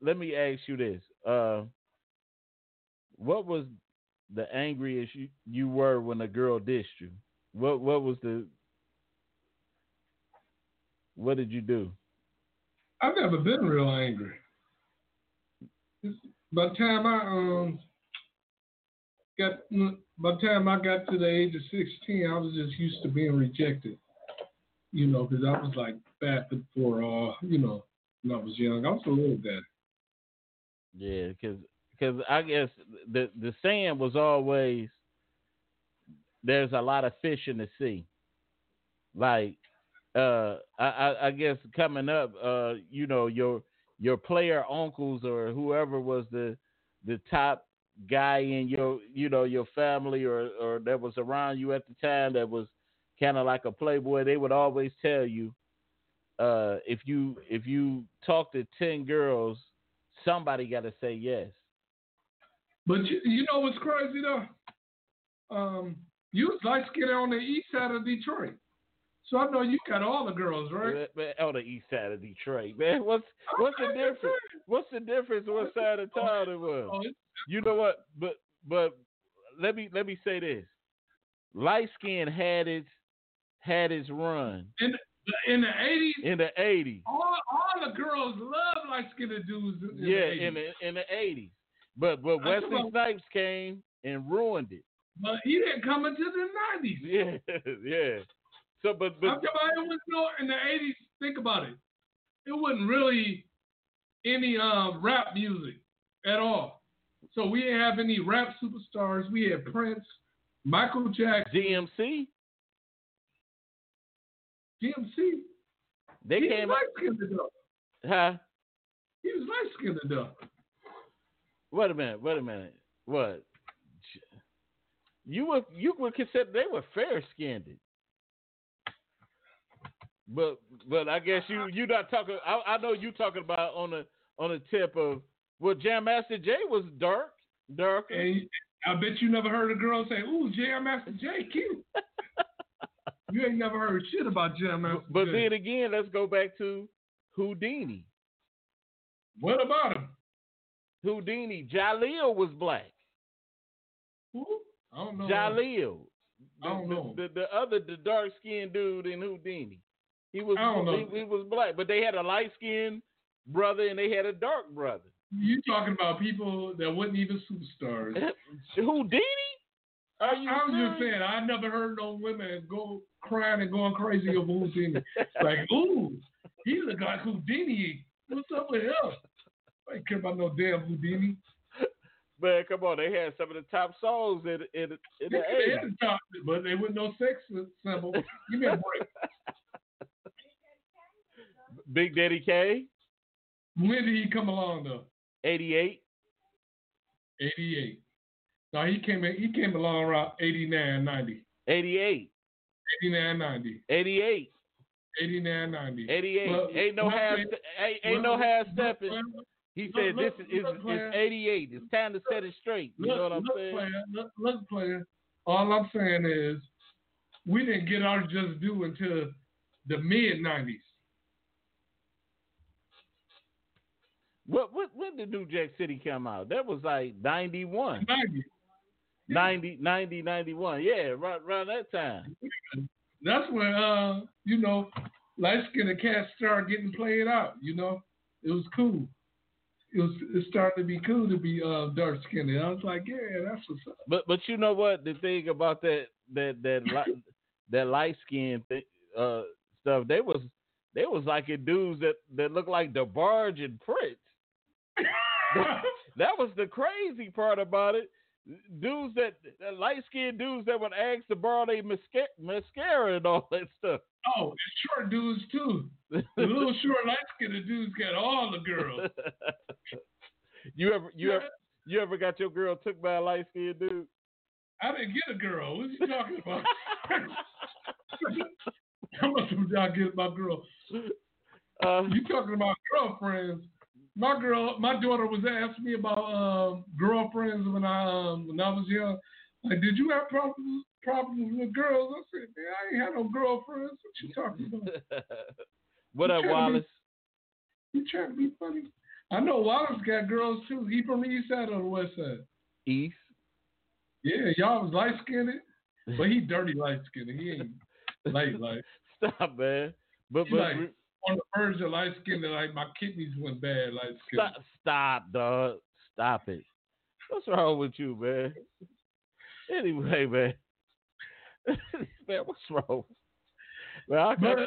Let me ask you this. Uh, what was the angriest you, you were when a girl dissed you? What what was the? What did you do? I've never been real angry. By the time I um got, by the time I got to the age of sixteen, I was just used to being rejected. You know, because I was like baffled for uh, you know, when I was young. I was a little daddy. Yeah, because I guess the the saying was always there's a lot of fish in the sea. Like uh, I, I I guess coming up, uh, you know your your player uncles or whoever was the the top guy in your you know your family or or that was around you at the time that was kind of like a playboy they would always tell you uh if you if you talk to 10 girls somebody got to say yes. But you, you know what's crazy though? Um, you was light skinned on the east side of Detroit, so I know you got all the girls, right? But- on the east side of Detroit man what's what's the difference what's the difference what side of town it was? Oh, you know what but but let me let me say this. Light skin had its had its run in the, in the 80s, in the 80s all, all the girls love light skinned dudes. In yeah, the 80s. in the in the eighties. But but Wesley Snipes came and ruined it. but he didn't come into the 90s. Yeah, yeah. So but but I'm talking about it was no in the 80s. Think about it. It wasn't really any um, rap music at all. So we didn't have any rap superstars. We had Prince, Michael Jackson, DMC, DMC. they he came was light skinned though. huh? He was light skinned though. Wait a minute, wait a minute. What? You were you would consider they were fair skinned. But but I guess you you not talking I, I know you talking about on the on the tip of well Jam Master Jay was dark darker. And I bet you never heard a girl say, "Ooh, Jam Master Jay, cute." you ain't never heard shit about Jam Master But Jay. then again, let's go back to Whodini. what about him? Whodini, Jalil was black. Who? I don't know. Jalil. The, I don't the- know. The, the, other, the dark skinned dude in Whodini. He was I don't know. he, he was black, but they had a light skinned brother and they had a dark brother. You talking about people that wasn't even superstars? Whodini? Are you I was just saying, I never heard no women go crying and going crazy over Whodini. like, ooh, he look like Whodini. What's up with him? I ain't care about no damn Whodini. Man, come on, they had some of the top songs in in, in the They had the top, but they with no sex symbol. Give me a break. Big Daddy Kane, When did he come along though? eighty eight. 88. No, he came in, he came along around 89, 90. 88, 89, 90. 88, 89, 90. 88. Well, ain't no half, well, ain't, ain't no half stepping. He said look, this is look, it's, it's 88. It's time to set it straight. You Look, know what I'm look, saying? player, look, look, player. All I'm saying is we didn't get our just due until the mid 90s. What, what when did New Jack City come out? That was like 91, 90. 90, 90, 91. Yeah, right around that time. That's when, uh, you know, light skinned cats started getting played out. You know, it was cool. It was it started to be cool to be uh, dark skinned. I was like, yeah, that's what's up. But but you know what? The thing about that that that li- that light skin th- uh, stuff, they was they was like it dudes that that looked like DeBarge and Prince. That was the crazy part about it. Dudes that, that light skinned dudes that would ask to borrow their mascara, mascara and all that stuff. oh, short dudes too. The little short light skinned dudes got all the girls. you ever you ever you ever got your girl took by a light skinned dude? I didn't get a girl. What you talking about? How much did y'all get my girl? Uh, You talking about girlfriends? My girl, my daughter was asking me about um, girlfriends when I um, when I was young. Like, did you have problems problems with girls? I said, man, I ain't had no girlfriends. What you talking about? what up, You trying to be- Wallace? You trying to be funny? I know Wallace got girls too. He from the east side or the west side? East. Yeah, y'all was light skinned, but he dirty light skinned. He ain't light light. Stop, man. But He but like on the verge of light skinned. Like my kidneys went bad light skinned. stop, stop, dog. Stop it. What's wrong with you, man? Anyway, man. man, what's wrong? Well, I But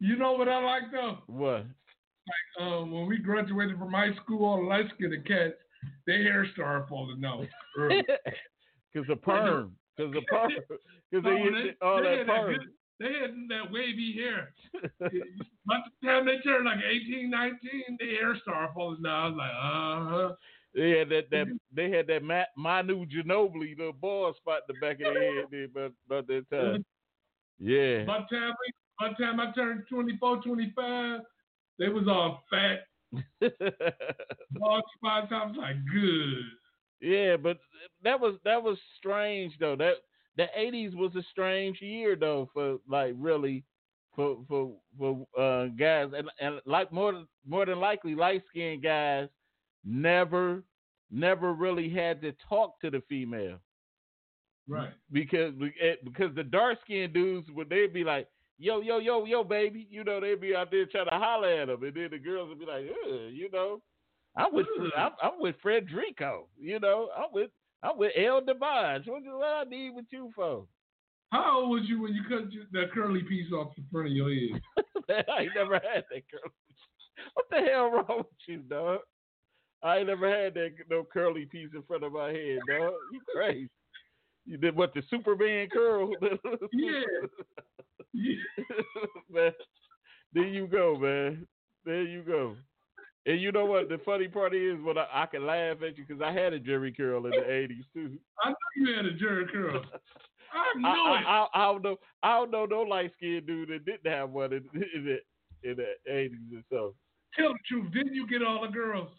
you know what I like though? what? Like um, when we graduated from high school, all the light skinned cats, their hair started falling out. Because the perm. Because the perm. Because they, they- all they that perm. They had that wavy hair. By the time they turned like 18, 19, their hair started falling out. I was like, uh huh. They had that, that they had that Ma- Manu Ginobili little bald spot in the back of their head there about, about that time. Yeah. By the time we, by the time I turned 24, 25, they was all fat, bald spots. I was like, good. yeah, but that was that was strange though. That the eighties was a strange year though for like really for for for uh, guys. And and like more more than likely light skinned guys never never really had to talk to the female. Right. because eh, because the dark skinned dudes would they'd be like, yo, yo, yo, yo, baby, you know, they'd be out there trying to holler at them, and then the girls would be like, you know, I'm with I'm, I'm with Frederico, you know, I'm with I'm with El DeBarge. What do I need with you for? How old was you when you cut that curly piece off the front of your head? I ain't never had that curly. What the hell wrong with you, dog? I ain't never had that no curly piece in front of my head, dog. You crazy? You did what the Superman curl? Yeah. Yeah. man. There you go, man. There you go. And you know what? The funny part is when I, I can laugh at you because I had a Jheri curl in the '80s too. I know you had a Jheri curl. I I, know I, it. I, I don't know. I don't know no light skinned dude that didn't have one in, in the in the '80s and so. Tell the truth. Didn't you get all the girls?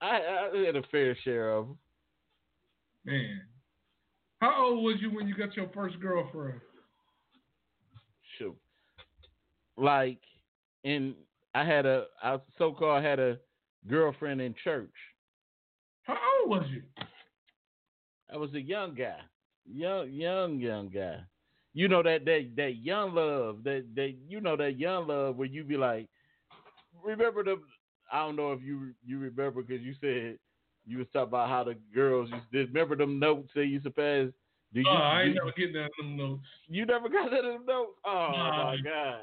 I, I had a fair share of them. Man. How old was you when you got your first girlfriend? Shoot. Like, in I had a I so called had a girlfriend in church. How old was you? I was a young guy, young, young, young guy. You know that that that young love, that that you know that young love where you be like, remember the? I don't know if you you remember because you said you was talking about how the girls used to remember them notes they used to pass. Do you? Oh, I ain't never getting that in them notes. you never got that in them notes? Oh Nah. my god!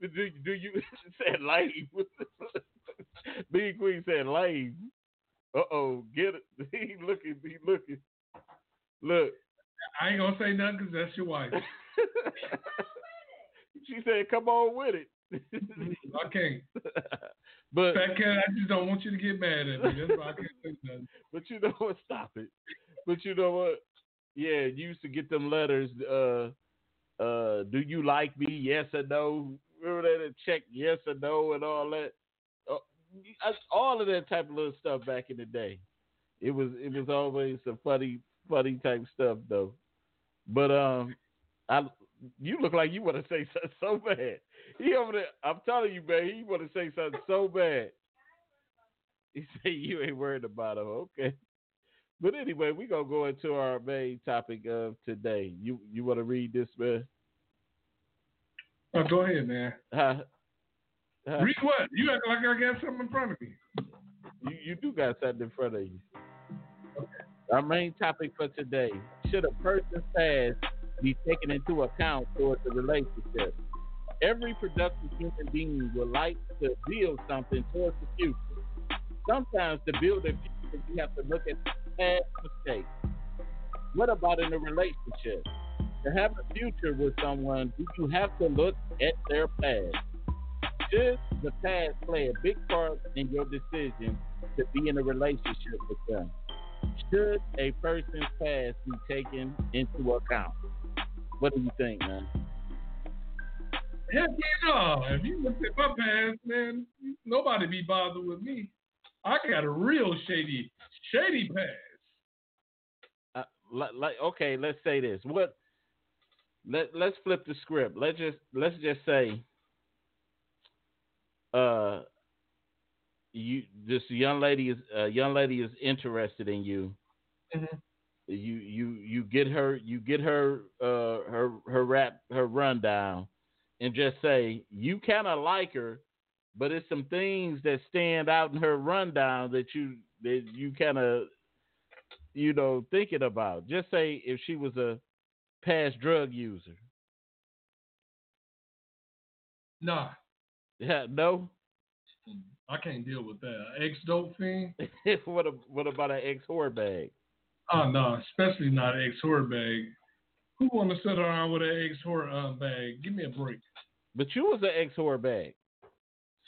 Do, do, you said light? Big Queen said lame. Uh oh, get it. He looking, he looking. Look. I ain't gonna say nothing because that's your wife. she said, "Come on with it." I can't. but Fat cat, I just don't want you to get mad at me. That's why I can't say nothing. but you know what? Stop it. But you know what? Yeah, you used to get them letters. Uh, uh, do you like me? Yes or no. Remember that check yes or no and all that. Uh, all of that type of little stuff back in the day. It was it was always some funny funny type stuff though. But um, I you look like you want to say something so bad. He over there. I'm telling you, man. He want to say something so bad. He said you ain't worried about him. Okay. But anyway, we gonna go into our main topic of today. You you want to read this, man? Oh, go ahead, man. Huh? Huh? Read what? You act like I got something in front of me. You you do got something in front of you. Our main topic for today: Should a person's past be taken into account towards a relationship? Every productive human being would like to build something towards the future. Sometimes to build a future, you have to look at past mistakes. What about in a relationship? To have a future with someone, do you have to look at their past? Should the past play a big part in your decision to be in a relationship with them? Should a person's past be taken into account? What do you think, man? Heck yeah, no. If you look at my past, man, nobody be bothered with me. I got a real shady, shady past. Uh, like, like, okay, let's say this. What? Let Let's flip the script. Let's just Let's just say, uh, you this young lady is uh, young lady is interested in you. Mhm. You you you get her you get her uh her her rap her rundown, and just say you kind of like her, but it's some things that stand out in her rundown that you that you kind of you know thinking about. Just say if she was a past drug user. Nah, Yeah, no. I can't deal with that. Ex dope fiend? what a, what about an ex whore bag? Oh no, especially not ex whore bag. Who want to sit around with an ex whore uh, bag? Give me a break. But you was an ex whore bag.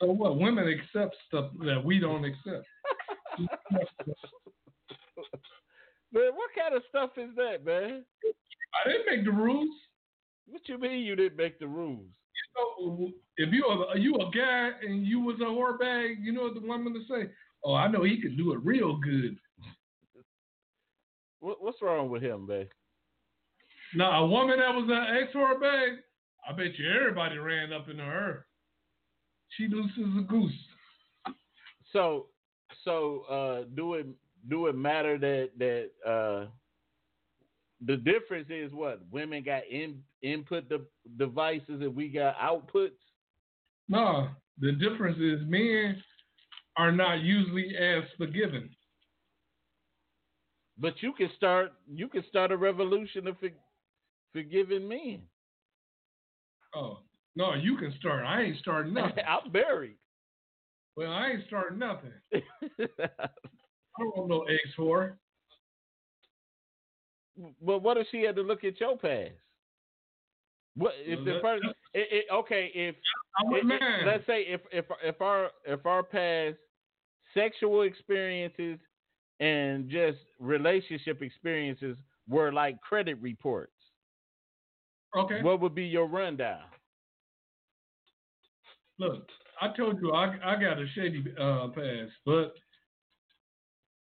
So what? Women accept stuff that we don't accept. Man, what kind of stuff is that, man? I didn't make the rules. What you mean you didn't make the rules? So if you are you a guy and you was a whore bag, you know what the woman to say? Oh, I know he could do it real good. What, what's wrong with him, man? Now a woman that was an ex whore bag, I bet you everybody ran up into her. She loose as a goose. So, so uh, do it do it matter that that uh, the difference is what women got in input de- devices and we got outputs? No, the difference is men are not usually as forgiving. But you can start you can start a revolution of for, forgiving men. Oh no, you can start. I ain't starting nothing. I'm buried. well, I ain't starting nothing. I don't want no ex whore. But what if she had to look at your past? What if the person? It, it, okay, if it- let's say if if if our if our past sexual experiences and just relationship experiences were like credit reports, okay. what would be your rundown? Look, I told you I I got a shady uh, past, but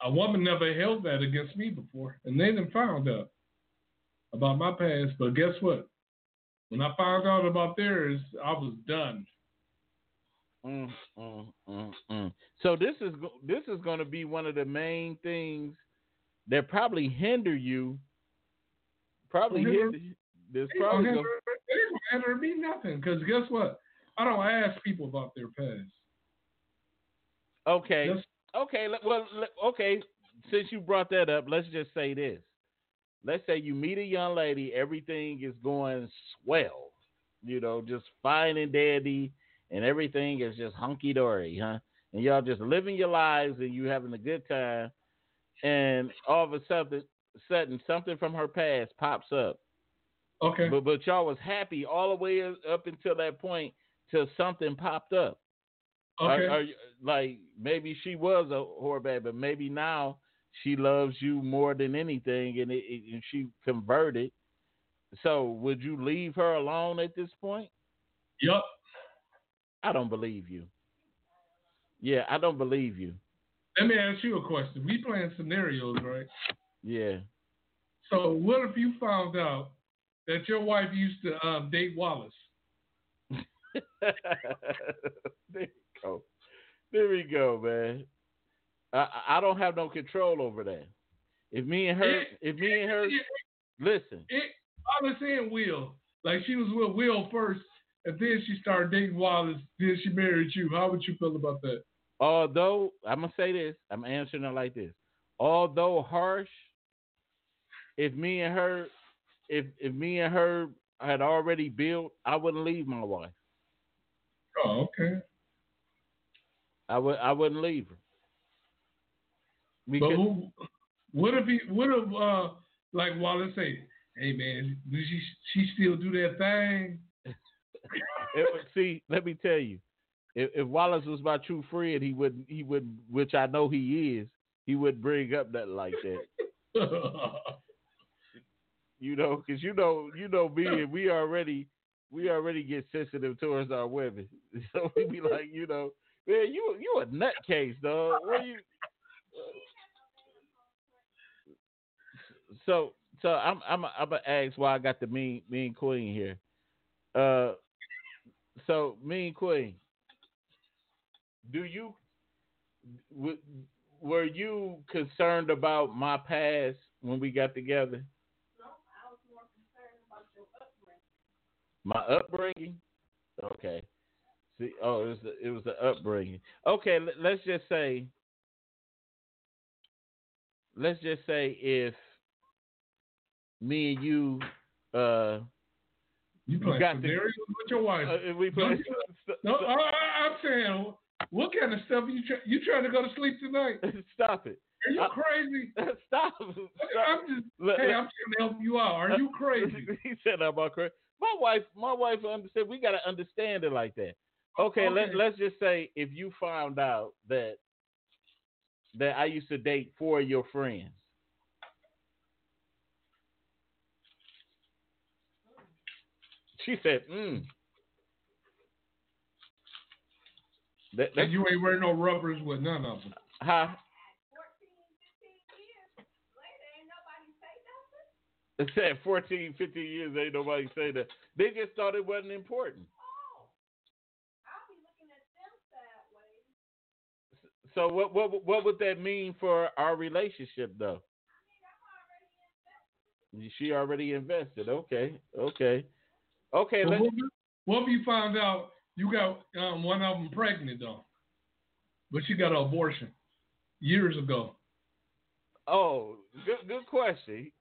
a woman never held that against me before, and they done found out about my past. But guess what? When I found out about theirs, I was done. Mm, mm, mm, mm. So this is this is going to be one of the main things that probably hinder you. Probably Hinder-. There's probably hinder, gonna, hinder me nothing. Because guess what? I don't ask people about their past. okay. Okay, well, okay. Since you brought that up, let's just say this. Let's say you meet a young lady, everything is going swell, you know, just fine and dandy, and everything is just hunky dory, huh? and y'all just living your lives and you having a good time, and all of a sudden, sudden something from her past pops up. Okay. But but y'all was happy all the way up until that point till something popped up. Okay. Are, are you- like maybe she was a whore bag, but maybe now she loves you more than anything, and it, it, and she converted. So would you leave her alone at this point? Yup. I don't believe you. Yeah, I don't believe you. Let me ask you a question. We playing scenarios, right? Yeah. So what if you found out that your wife used to um, date Wallace? go. There we go, man. I, I don't have no control over that. If me and her, if me and her, listen, It, was saying Will. Like she was with Will first, and then she started dating Wallace. Then she married you. How would you feel about that? although I'm gonna say this, I'm answering it like this. Although harsh, if me and her, if if me and her had already built, I wouldn't leave my wife. Oh, okay. I would I wouldn't leave her. But Because who, what if he? What if uh, like Wallace say, "Hey man, does she she still do that thing?" it, would- see, let me tell you, if, if Wallace was my true friend, he wouldn't he would, which I know he is, he would bring up nothing like that. You know, because you know, you know me, and we already we already get sensitive towards our women, so we be like, you know, man, you you a nutcase, dog. What you? So so I'm I'm I'm gonna ask why I got the mean mean queen here. Uh, so mean queen, do you w- were you concerned about my past when we got together? No, I was more concerned about your upbringing. My upbringing. Okay. See, oh, it was the, it was the upbringing. Okay, let, let's just say. Let's just say if me and you, uh, You playing got the- with your wife? uh, we No, play, no, I, I- I'm saying, what kind of stuff are you try, you trying to go to sleep tonight? stop it, Are you I- crazy? stop, stop. I'm just Let- hey, let- I'm trying to help you out. Are you crazy? he said I'm about crazy. My wife, my wife understand. We gotta understand it like that. Okay, let Okay. let's just say if you found out that that I used to date four of your friends. She said, "Hmm." That, And you ain't wearing no rubbers with none of them. how 14, 15 years later, ain't nobody say nothing. it said 14, 15 years. Ain't nobody say that. They just thought it wasn't important. Oh, I'll be looking at them sideways. So what what what would that mean for our relationship though? She already invested. Okay, okay, okay. Let, what, if- what if you found out you got um, one of them pregnant though, but she got an abortion years ago? oh, good good question.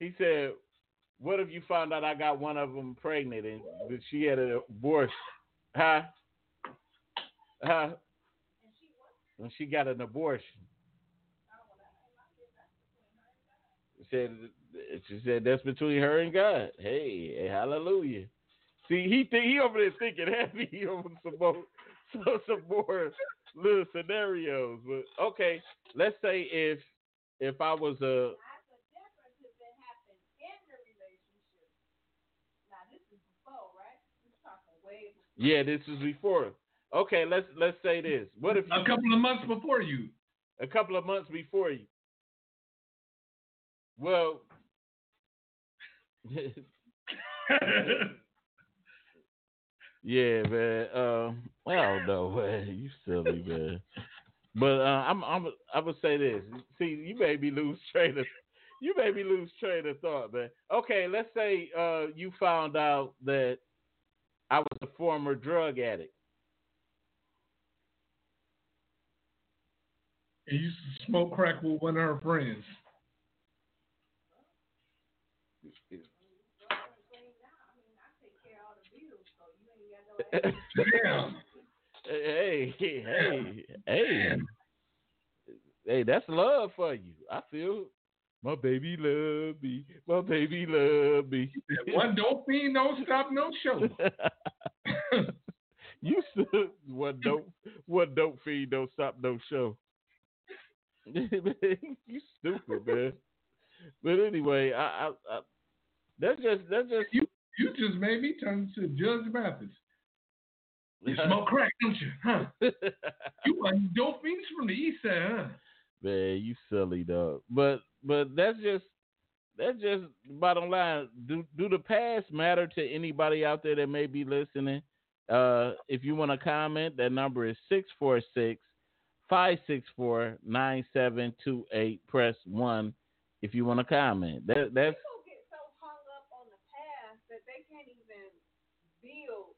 He said, "What if you found out I got one of them pregnant and that she had an abortion? Huh? Huh? And she got an abortion." Said she said that's between her and God. Hey, hallelujah. See, he think he over there thinking heavy over some more, so some more little scenarios. But okay, let's say if if I was a That's a difference if it happened in the relationship. Now, this is before, right? We're talking way before. yeah, this is before. Okay, let's let's say this. What if A couple of months before you. a couple of months before you? Well, yeah, man. Um, I don't know, man. You silly, man. But uh, I'm I'm I would say this. See, you made me lose train of you made me lose train of thought, man. Okay, let's say uh, you found out that I was a former drug addict. And used to smoke crack with one of her friends. I mean, I take care of all the bills, so you ain't got no Damn. Hey, hey, hey, hey, that's love for you. I feel my baby love me. My baby love me. One dope fiend don't stop no show. you said one dope what dope feed don't stop no show. You stupid, man. But anyway, I, I, I that's just that's just You you just made me turn to Judge Mathis. You smoke crack, don't you? Huh? You want dope fiends from the east side, huh? Man, you silly dog. But but that's just that's just bottom line. Do do the past matter to anybody out there that may be listening? Uh, if you want to comment, that number is 646 564 9728. Press 1 if you want to comment. That, that's People get so hung up on the past that they can't even build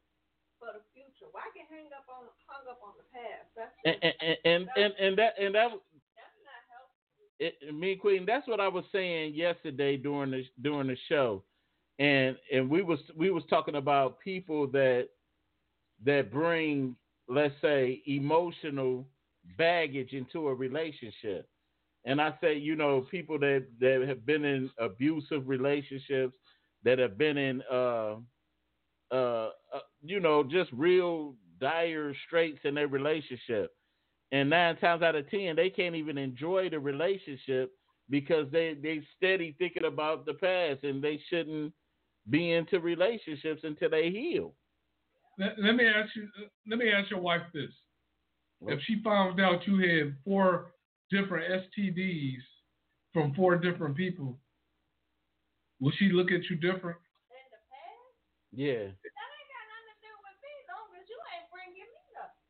for the future. Why get hung up on hung up on the past? That's and and and, and, and that and that that's not helpful. it, me Queen, that's what I was saying yesterday during the during the show, and and we was we was talking about people that that bring let's say emotional baggage into a relationship, and I say you know people that that have been in abusive relationships, that have been in uh uh, uh you know just real dire straits in their relationship and nine times out of ten they can't even enjoy the relationship because they they steady thinking about the past and they shouldn't be into relationships until they heal. Let, let me ask you. Let me ask your wife this: If she found out you had four different STDs from four different people, will she look at you different? In the past, Yeah. that ain't got nothing to do with me, long as you ain't bringing me nothing.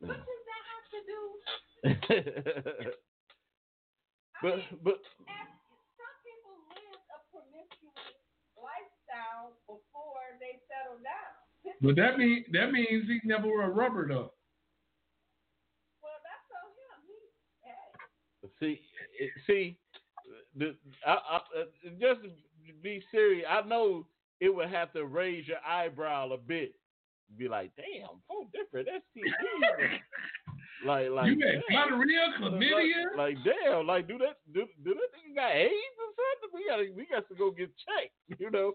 What does that have to do? But mean, but some people live a promiscuous lifestyle before they settle down. But that mean that means he never wore a rubber though. Well, that's on him. He, hey, see it- see the I, I, uh, just to be serious. I know it would have to raise your eyebrow a bit. Be like, damn, four different STDs. like like you damn. gonorrhea, chlamydia. Like, like damn, like do that do, do that nigga got AIDS or something? We gotta we got to go get checked, you know.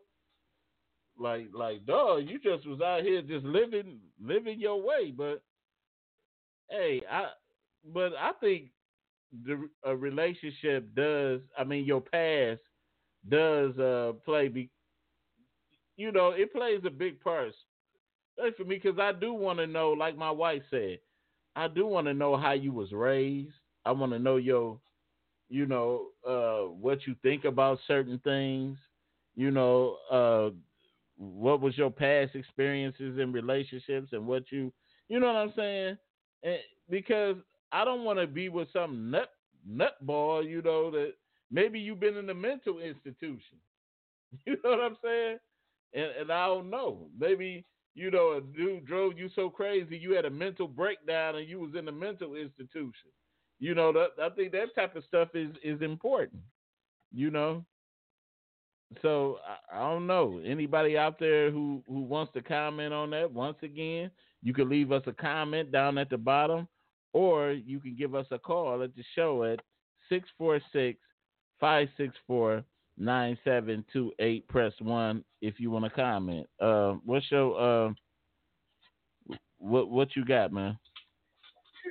Like like dog, you just was out here just living living your way, but hey, I but I think the a relationship does I mean your past does uh play be you know, it plays a big part for me because I do want to know, like my wife said, I do want to know how you was raised. I want to know your, you know, uh, what you think about certain things. You know, uh, what was your past experiences in relationships and what you, you know what I'm saying? And because I don't want to be with some nut nutball, you know, that maybe you've been in a mental institution. You know what I'm saying? And and I don't know. Maybe you know, a dude drove you so crazy you had a mental breakdown and you was in a mental institution. You know, that I think that type of stuff is is important. You know. So I, I don't know anybody out there who who wants to comment on that. Once again, you can leave us a comment down at the bottom, or you can give us a call at the show at 646 564 9728. Press 1 if you want to comment. Uh, what's your, uh, what, what you got, man?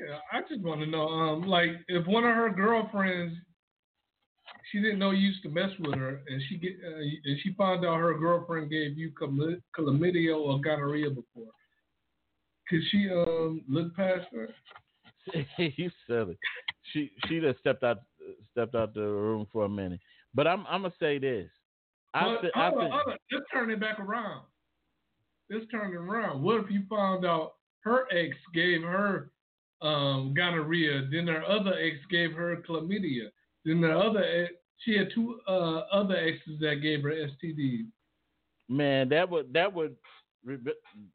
Yeah, I just want to know, um, like if one of her girlfriends, she didn't know you used to mess with her, and she get uh, and she found out her girlfriend gave you chlam- chlamydia or gonorrhea before. Could she um look past her? you silly. She she just stepped out stepped out the room for a minute. But I'm I'm gonna say this. I, But I hold on, think hold on. let's turn it back around. Let's turn it around. What if you found out her ex gave her um, gonorrhea, then her other ex gave her chlamydia, then the other ex, she had two uh, other exes that gave her STDs. man, that would that would re-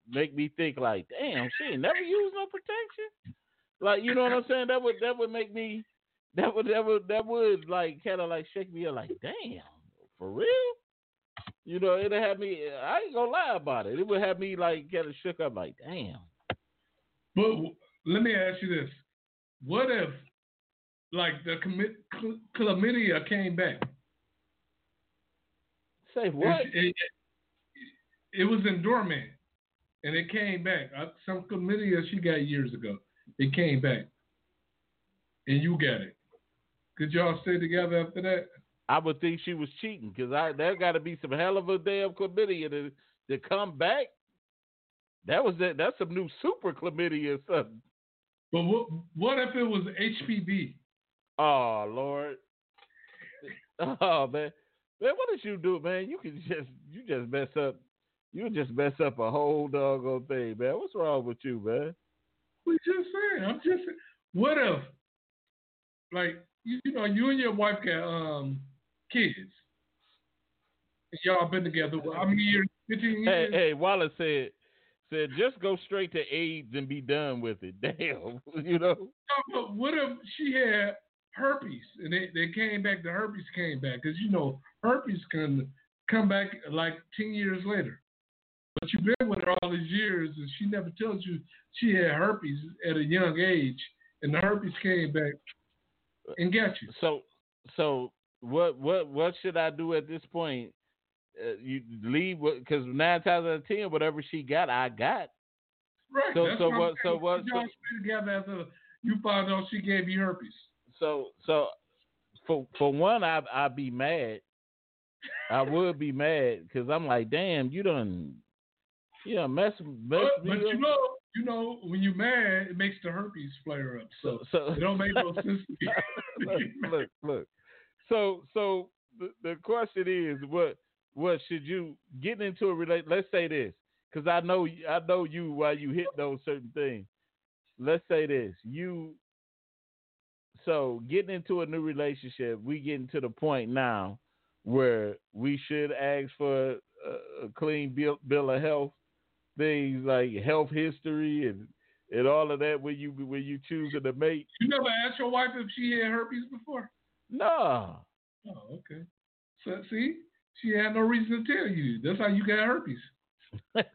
make me think like, damn, she ain't never used no protection. Like, you know what I'm saying? That would that would make me that would that would that would like kind of like shake me up like, damn, for real. You know, it'd have me. I ain't gonna lie about it. It would have me like kind of shook up like, damn. But let me ask you this: What if, like, the commit, cl- chlamydia came back? Say what? she- It, it was in dormant, and it came back. Some chlamydia she got years ago. It came back, and you got it. Could y'all stay together after that? I would think she was cheating because I there got to be some hell of a damn chlamydia to to come back. That was that. That's some new super chlamydia or something. But what what if it was HPV? Oh Lord. Oh man, man, what did you do, man? You can just you just mess up. You just mess up a whole doggone thing, man. What's wrong with you, man? We just saying. I'm just. saying. What if, like you, you know, you and your wife got um kids. And y'all been together. what, How many years? Fifteen Hey, years. hey, Wallace said said just go straight to AIDS and be done with it. Damn, you know. No, but what if she had herpes and they, they came back? The herpes came back because you know herpes can come back like ten years later. But you've been with her all these years and she never tells you she had herpes at a young age and the herpes came back and got you. So so what what what should I do at this point? Uh, you leave because nine times out of ten, whatever she got, I got. Right. So- that's so I'm what- so what- Y'all so- together after you found out she gave you herpes. So so for for one, I I'd be mad. I would be mad because I'm like, damn, you done, done mess mess But, me but you know, you know, when you're mad, it makes the herpes flare up. So so it don't make no sense to look, look, look. So, so the, the question is, what, what should you get into a relate? Let's say this, because I know, I know you while you hit those certain things. Let's say this, you. So getting into a new relationship, we getting to the point now where we should ask for a, a clean bill, bill of health, things like health history and and all of that when you when you choosing to mate. You never asked your wife if she had herpes before? No. Oh, okay. So see, she had no reason to tell you. That's how you got herpes.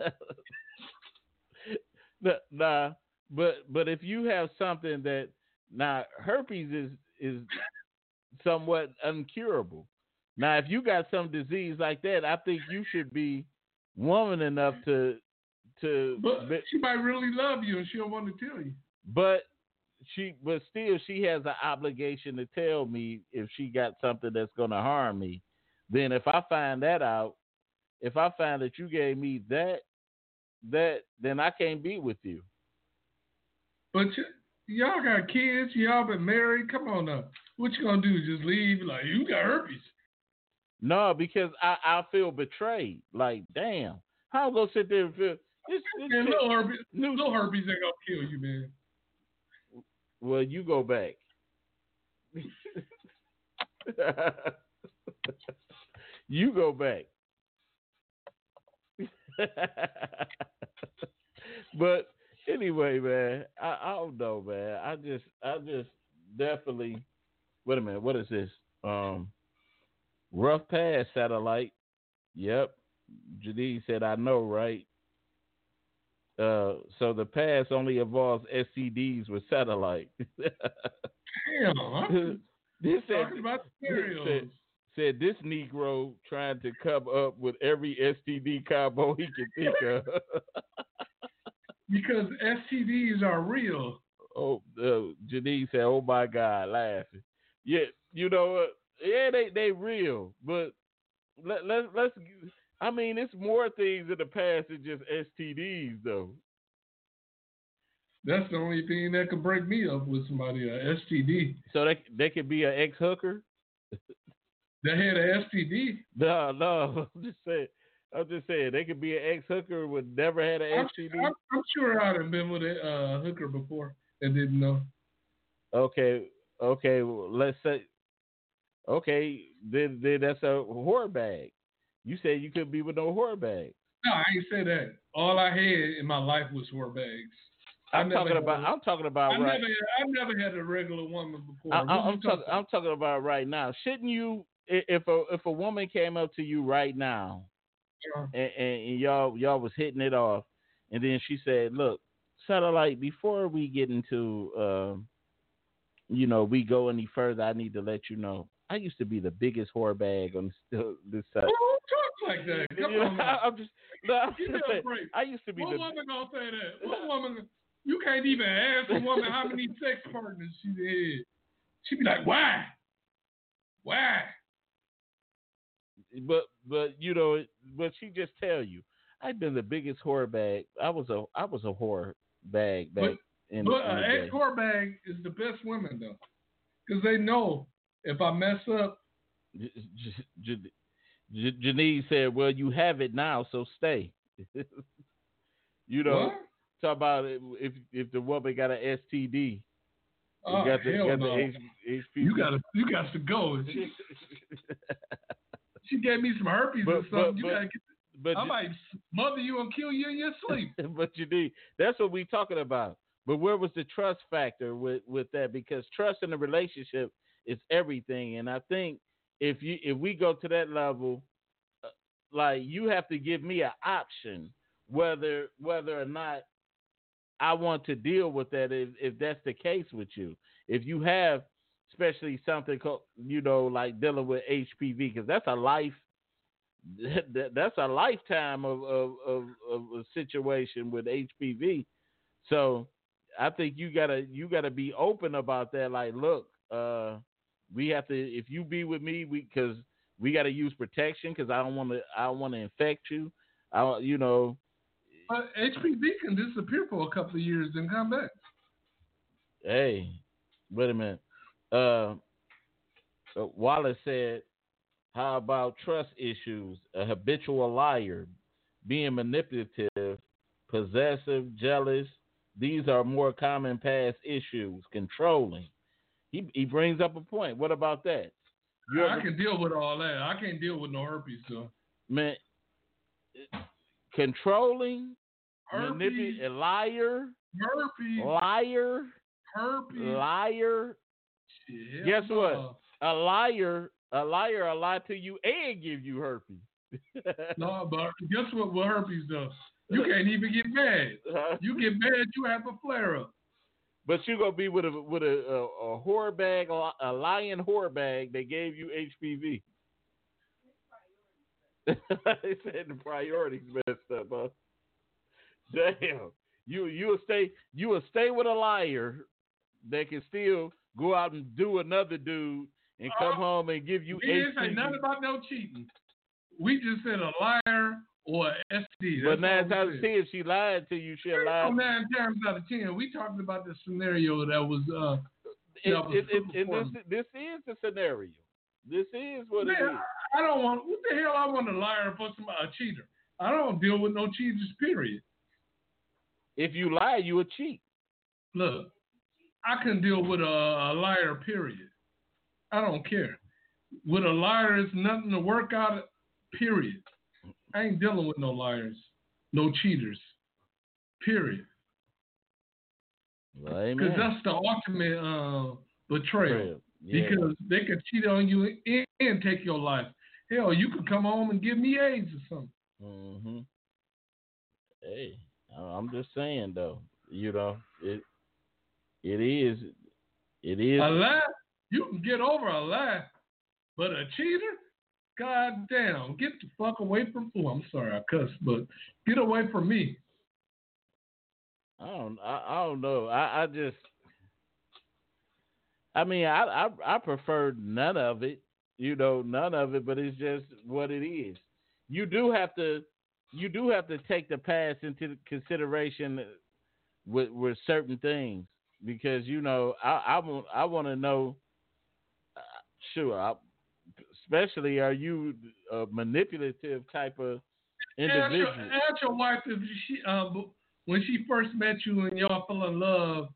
Nah, nah, but but if you have something that now herpes is is somewhat uncurable. Now, if you got some disease like that, I think you should be woman enough to to. But she might really love you and she don't want to tell you. but she but still she has an obligation to tell me if she got something that's going to harm me. Then if I find that out, if I find that you gave me that that then I can't be with you. But y- y'all got kids. Y'all been married. Come on now. What you gonna do? Just leave? Like you got herpes? No, because I, I feel betrayed. Like, damn, how I'm gonna sit there and feel this, this Man, shit- little herpes, new- little herpes ain't gonna kill you, man. Well, you go back. you go back. but anyway, man, I, I don't know, man. I just, I just definitely. Wait a minute. What is this? Um, rough pass satellite. Yep. Janine said, "I know, right?" Uh, so the pass only involves STDs with satellite. Damn, I'm this said, talking about this said, said this Negro trying to come up with every STD combo he can think of. Because STDs are real. oh, uh, Janine said, "Oh my God," laughing. Yeah, you know what? Yeah, they they real, but let let let's. I mean, it's more things in the past than just STDs, though. That's the only thing that could break me up with somebody, a STD. So they they could be an ex hooker. That had a STD. No, no, I'm just saying. I'm just saying they could be an ex hooker would never had an I'm, STD. I'm, I'm sure I'd have been with a uh, hooker before and didn't know. Okay, okay. Well, let's say, okay, then then that's a whore bag. You said you couldn't be with no whore bag. No, I ain't say that. All I had in my life was whore bags. I'm talking about. a- I'm talking about I right. never, had, I never had a regular woman before. I, I'm, talking. talking I'm talking about right now. Shouldn't you, if a if a woman came up to you right now about? and, and, and y'all y'all was hitting it off, and then she said, "Look, satellite. Before we get into, um, you know, we go any further, I need to let you know. I used to be the biggest whore bag on this, this side. Like that? Come You know, on. I'm just, no, I'm Give me just a saying, break. I used to be What the. woman gonna say that? What woman? You can't even ask a woman how many sex partners she had. She'd be like, why? Why? but but you know, but she just tell you, I've been the biggest whore bag. I was a I was a whore bag back in, But in uh, the day. ex whore bag is the best women though, because they know if I mess up, J- J- J- J- Janine said, "Well, you have it now, so stay." you know, what? talk about it, if if the woman got an STD, Oh, got the, hell got no. the H. You gotta, you got to go. She, she gave me some herpes But- or something. but- you but- gotta get. but I might smother you and kill you in your sleep. but you need that's what we talking about. But where was the trust factor with with that? Because trust in a relationship is everything, and I think if you if we go to that level, uh, like you have to give me an option whether whether or not I want to deal with that. If if that's the case with you, if you have especially something called you know like dealing with HPV, because that's a life that, that's a lifetime of, of, of, of a situation with HPV. So I think you gotta you gotta be open about that. Like, look, uh, we have to if you be with me, we because we got to use protection because I don't want to I don't want to infect you. I you know But HPV can disappear for a couple of years and come back. hey wait a minute. Uh, uh, Wallace said, "How about trust issues? A habitual liar, being manipulative, possessive, jealous. These are more common past issues. Controlling." He he brings up a point. What about that? You I can deal with all that. I can't deal with no herpes though. man, controlling, Herpes, liar, herpes, liar, herpes. liar. Shit, Guess what? no. A liar, a liar, a lie to you and give you herpes. No, but guess what? With herpes though, you can't even get mad. You get mad, you have a flare up. But you're gonna be with a with a a, a whore bag, a lion whore bag. They gave you HPV. they said the priorities messed up, huh? Damn, you you'll stay you will stay with a liar that can still go out and do another dude and come Uh, home and give you We didn't say nothing about no cheating. We just said a liar or SD. But nine times we out said. of ten, she lied to you. She lied. nine times out of ten, we talked about the scenario that was uh It, that was it, this, this is the scenario. This is what it is. I don't want what the hell I want a liar for some a cheater. I don't deal with no cheaters, period. If you lie, you a cheat. Look, I can deal with a, a liar, period. I don't care. With a liar, it's nothing to work out, period. I ain't dealing with no liars, no cheaters, period. Well. Because that's the ultimate uh, betrayal. Yeah. Because they can cheat on you and, and take your life. Hell, you could come home and give me AIDS or something. hmm Hey, I'm just saying though. You know, it it is it is A lie, you can get over a lie, but a cheater, god damn, get the fuck away from. Oh, I'm sorry, I cussed, but get away from me. I don't I, I don't know. I, I just I mean I, I I prefer none of it. You know, none of it, but it's just what it is. You do have to you do have to take the past into consideration with with certain things because you know I I want I want to know uh, sure I, especially are you a manipulative type of Ask your, individual ask your wife if she, uh, when she first met you and y'all fell in love,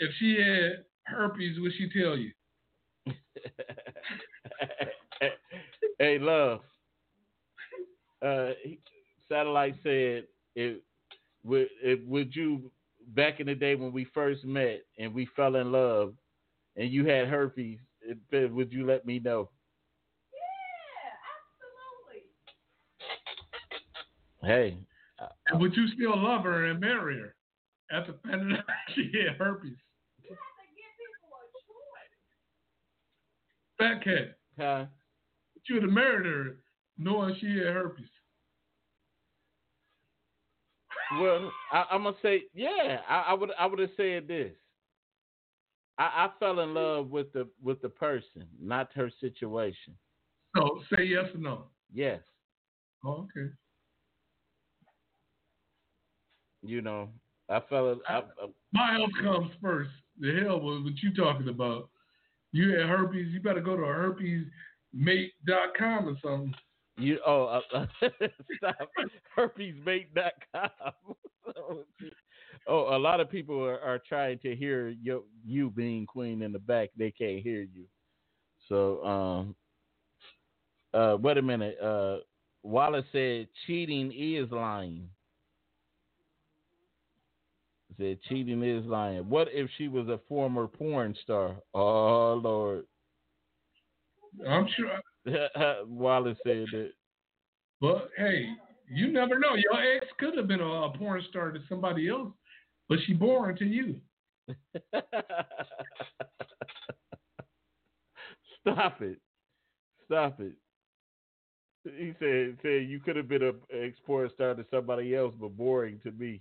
if she had herpes, would she tell you? hey, love. Uh, Satellite said, "If would, if would you back in the day when we first met and we fell in love, and you had herpes, if, would you let me know?" Yeah, absolutely. Hey, uh, And would you still love her and marry her after finding out she had herpes. You have to give people a choice. Fat cat. Huh? But you would have married her knowing she had herpes. Well, I, I'm gonna say, yeah, I, I would, I would have said this. I, I fell in love with the with the person, not her situation. So say yes or no. Yes, Oh, okay. You know, I fell. In, I, I, My health comes first. The hell with what you talking about. You had herpes, you better go to herpesmate.com or something. you oh, uh, stop. Herpesmate.com. oh, a lot of people are, are trying to hear you, you being queen in the back. They can't hear you. So, um, uh, wait a minute. Uh, Wallace said cheating is lying. Said cheating is lying. What if she was a former porn star? Oh Lord. I'm sure. Wallace said that. But hey, you never know. Your ex could have been a, a porn star to somebody else, but she born to you. Stop it. Stop it. He said said you could have been a ex porn star to somebody else, but boring to me.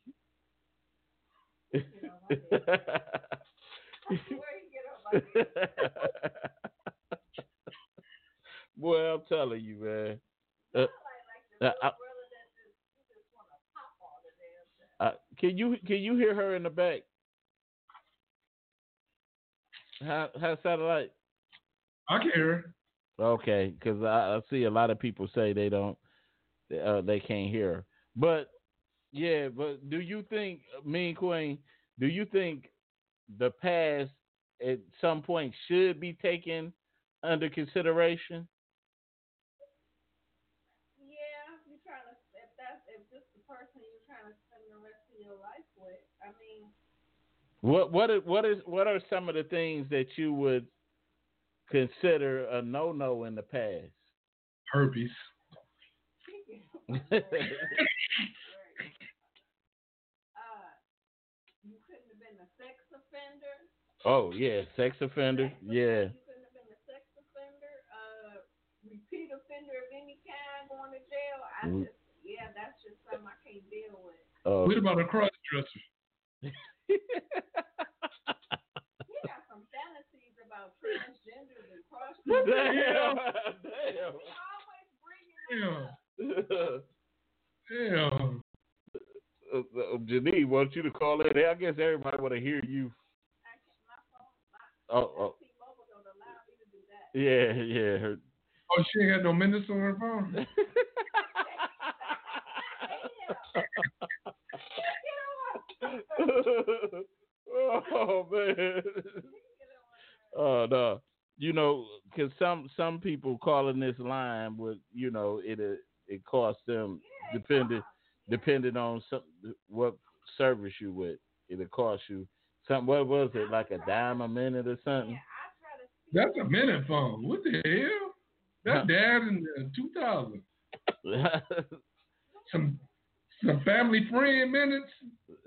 Where you get Boy, I'm telling you, man. Uh, like, like the Uh, I- brother that just, you just want to pop all the damn thing. uh, can you can you hear her in the back? How how satellite? I can hear. her. Okay, because I, I see a lot of people say they don't, uh, they can't hear. her. But yeah, but do you think, Mean Queen? Do you think the past at some point should be taken under consideration? Yeah, you're trying to, if that's, if this the person you're trying to spend the rest of your life with, I mean, What what is what is what are some of the things that you would consider a no no in the past? Herpes. uh, you couldn't have been a sex offender. Oh yeah, sex offender. Yeah. You couldn't have been a sex offender, uh, repeat offender of any kind, going to jail. I Mm. just, yeah, that's just something I can't deal with. Oh. What about a cross dresser? He got some fantasies about transgenders and cross What the Damn. Always bringing Damn. up. Damn. Uh, uh, Janine wants you to call in. I guess everybody want to hear you. I can't- My phone, my Oh, oh, T-Mobile don't allow me to do that. yeah, yeah. Her. Oh, she ain't got no minutes on her phone. oh man. Oh no. You know, because some some people calling this line would, you know, it uh, it costs them depending depending on some what service you with. It'll cost you something. What was it like a dime a minute or something? That's a minute phone. What the hell? That dad in the 2000. Some some family friend minutes.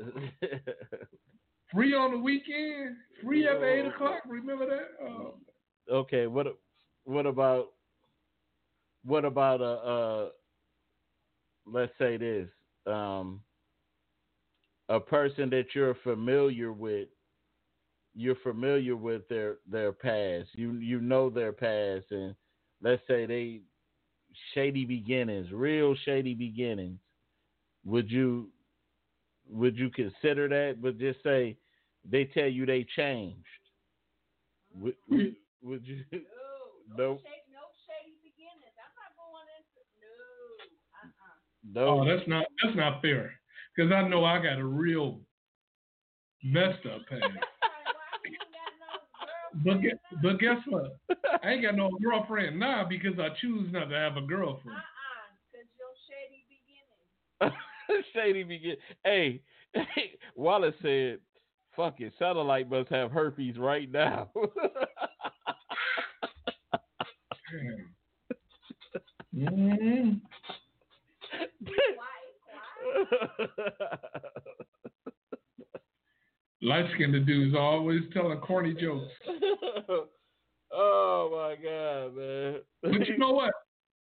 Free on the weekend. Free after eight o'clock. Remember that? Oh. okay. What what about what about a uh, let's say this um, a person that you're familiar with you're familiar with their their past you you know their past and let's say they shady beginnings real shady beginnings would you would you consider that but just say they tell you they changed would, would, would you No, No. no, shady, beginnings. I'm not going into no. No Oh, that's not that's not fair. Because I know I got a real messed up past. Why you ain't got no But guess, but guess what? I ain't got no girlfriend now because I choose not to have a girlfriend. Uh-uh, because your shady beginnings. Shady begin. Hey, Wallace said, "Fuck it, satellite must have herpes right now." Mm-hmm. Quiet, quiet. Light skinned dudes always telling corny jokes. oh my god, man! But you know what?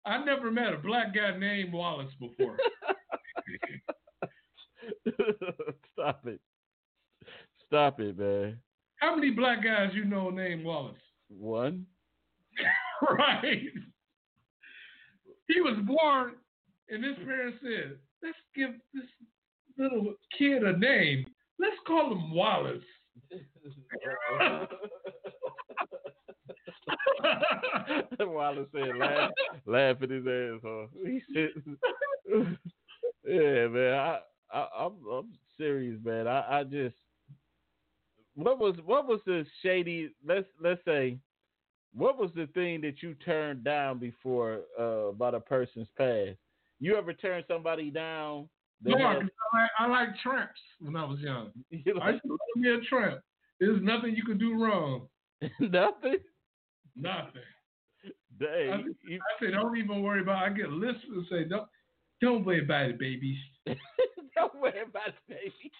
I never met a black guy named Wallace before. Stop it! Stop it, man! How many black guys you know named Wallace? One. right. He was born, and his parents said, "Let's give this little kid a name. Let's call him Wallace." Wallace said, laugh, laugh at his ass off. He said, "Yeah, man, I, I, I'm, I'm serious, man. I, I just, what was, what was the shady? Let's, let's say, what was the thing that you turned down before uh, about a person's past? You ever turn somebody down? That No, 'cause I like, I like tramps when I was young. you I like, used to love me a tramp. There's nothing you could do wrong. nothing. Nothing. Dang, you, I say, don't even worry about. it. I get lists and say, don't, don't worry about it, baby. Don't worry about it, baby.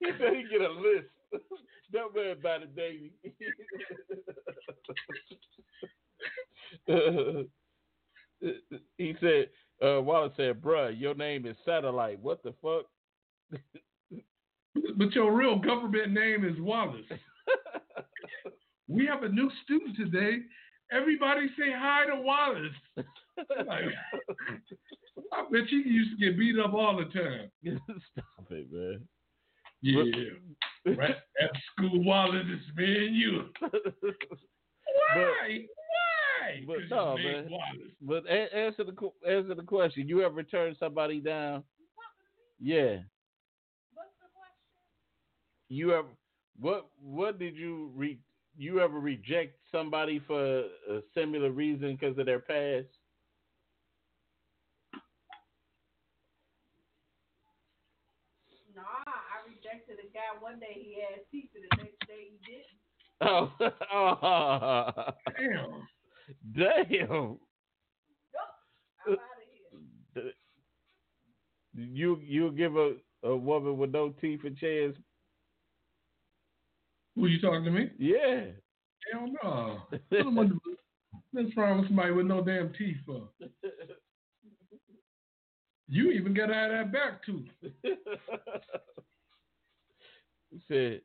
he said he get a list. Don't worry about it, baby. he said, uh, Wallace said, bruh, your name is Satellite. What the fuck? But your real government name is Wallace. We have a new student today. Everybody say hi to Wallace. Like, I bet you used to get beat up all the time. Stop it, man. Yeah. Right at school, Wallace, it's me and you. Why? Why? but 'Cause no, man. Wallace. But a- answer the answer the question. You ever turn somebody down? Yeah. What's the question? You ever what what did you re you ever reject somebody for a similar reason because of their past? Nah, I rejected a guy one day he had teeth and the next day he didn't. Oh, oh Damn. Damn! I'm out of here. Uh, you you give a a woman with no teeth a chance? Who you talking to me? Yeah. Hell no. What am I- What's wrong with somebody with no damn teeth for? You even got out of that back tooth. he said,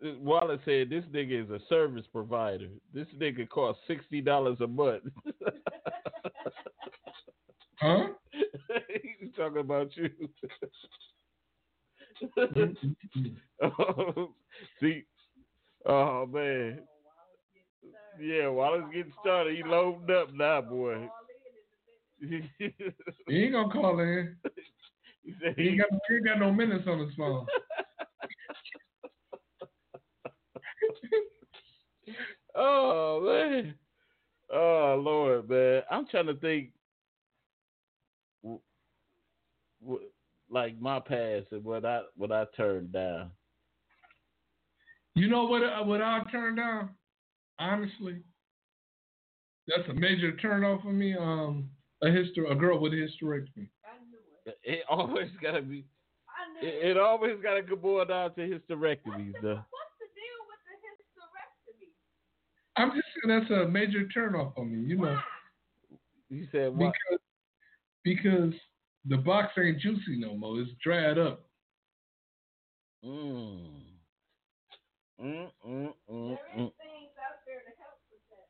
Wallace said, this nigga is a service provider. This nigga costs sixty dollars a month. Huh? He's talking about you. Mm-hmm. See, oh man, yeah. Wallace getting started. He loaded up now, boy. he He ain't gonna call in. He he, ain't got, he ain't got no minutes on his phone. Oh man, oh Lord, man. I'm trying to think, w- w- like my past and what I what I turned down. You know what? I- What I turned down? Honestly, that's a major turn off for me. Um, a history a girl with a hysterectomy. I knew it. It always gotta be. It, it. it always gotta go boil down to hysterectomies, though. What's the deal with the hysterectomy? I'm just saying that's a major turnoff on me. You know, You said what? because because the box ain't juicy no more. It's dried up. Mm. Mm, mm, mm, There mm. things out there to help with that.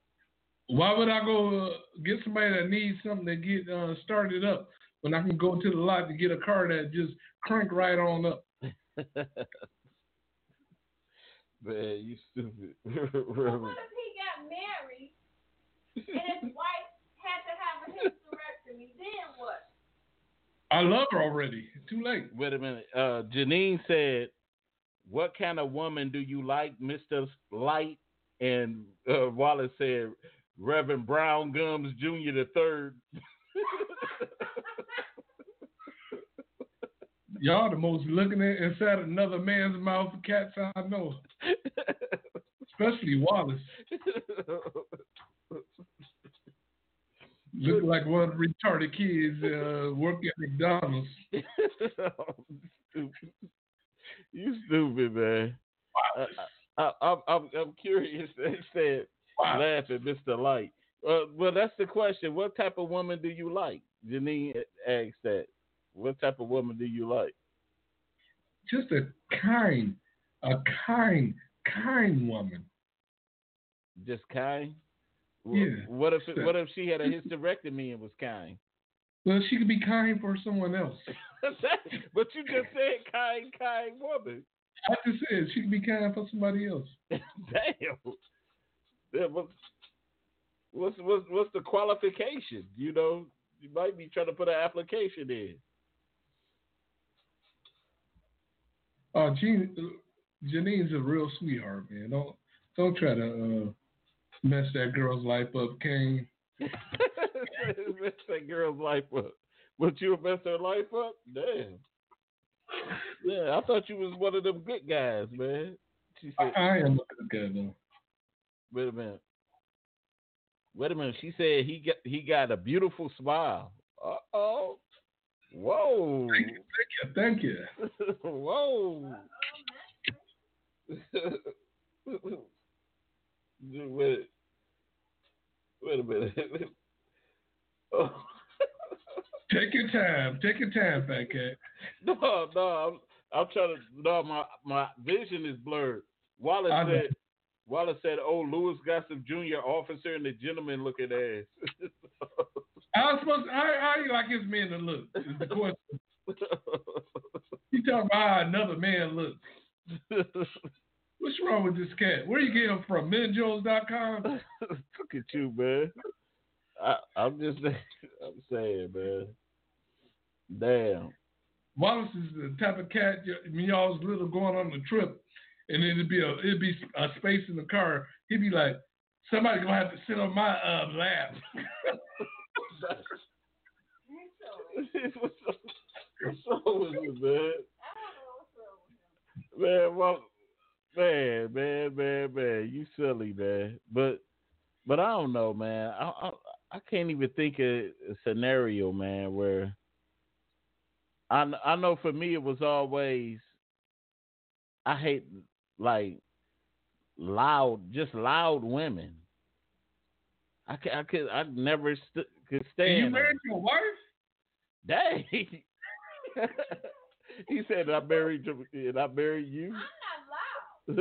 Why would I go uh, get somebody that needs something to get uh, started up when I can go to the lot to get a car that just crank right on up? Man, you stupid. But what if he got married and his wife had to have a hysterectomy? Then what? I love her already. Too late. Wait a minute. Uh, Janine said, "What kind of woman do you like, Mister Light?" And uh, Wallace said, "Reverend Brown Gums Jr. the third. Y'all the most looking at inside another man's mouth cats I know, especially Wallace. Look like one of the retarded kids uh, working at McDonald's. you stupid, man. I, I, I, I'm, I'm curious. They said, Wow. laughing, Mr. Light. Uh, well, that's the question. What type of woman do you like? Janine asked that. What type of woman do you like? Just a kind, a kind, kind woman. Just kind. Yeah. What if What if she had a hysterectomy and was kind? Well, she could be kind for someone else. but you just said kind, kind woman. I just said she could be kind for somebody else. Damn. Yeah, what's, what's what's what's the qualification? You know, you might be trying to put an application in. Oh, Jean, Janine's a real sweetheart, man. Don't don't try to uh, mess that girl's life up, Kane. mess that girl's life up. Would you have messed her life up? Damn. Yeah, I thought you was one of them good guys, man. She I, said, I am a good guy though. "Wait a minute, wait a minute." She said he got he got a beautiful smile. Uh oh. Whoa. Thank you. Thank you. Whoa. wait, wait a minute. oh. Take your time. Take your time, fat cat. No, no, I'm, I'm trying to. No, my my vision is blurred. Wallace I know. said. Wallace said, "Oh, Louis Gossett Jr. officer and the gentleman looking ass." I was supposed to, how, how you like his man to look? Is the question. You talking about how another man looks. What's wrong with this cat? Where you get him from? Menjos.com? Look at you, man. I, I'm just, I'm saying, man. Damn. Wallace is the type of cat y- when y'all was little going on the trip, and it'd be a it'd be a space in the car. He'd be like, "Somebody gonna have to sit on my uh, lap." what's, up, what's wrong with you, man? I don't know what's up with him. Man, well, man, man, man, man, you silly, man. But, but I don't know, man. I, I, I can't even think of a scenario, man, where I, I know for me it was always I hate like loud, just loud women. I could, I could, I never st- could And stand. you married your wife? Dang. he said, "I married you, and I married you."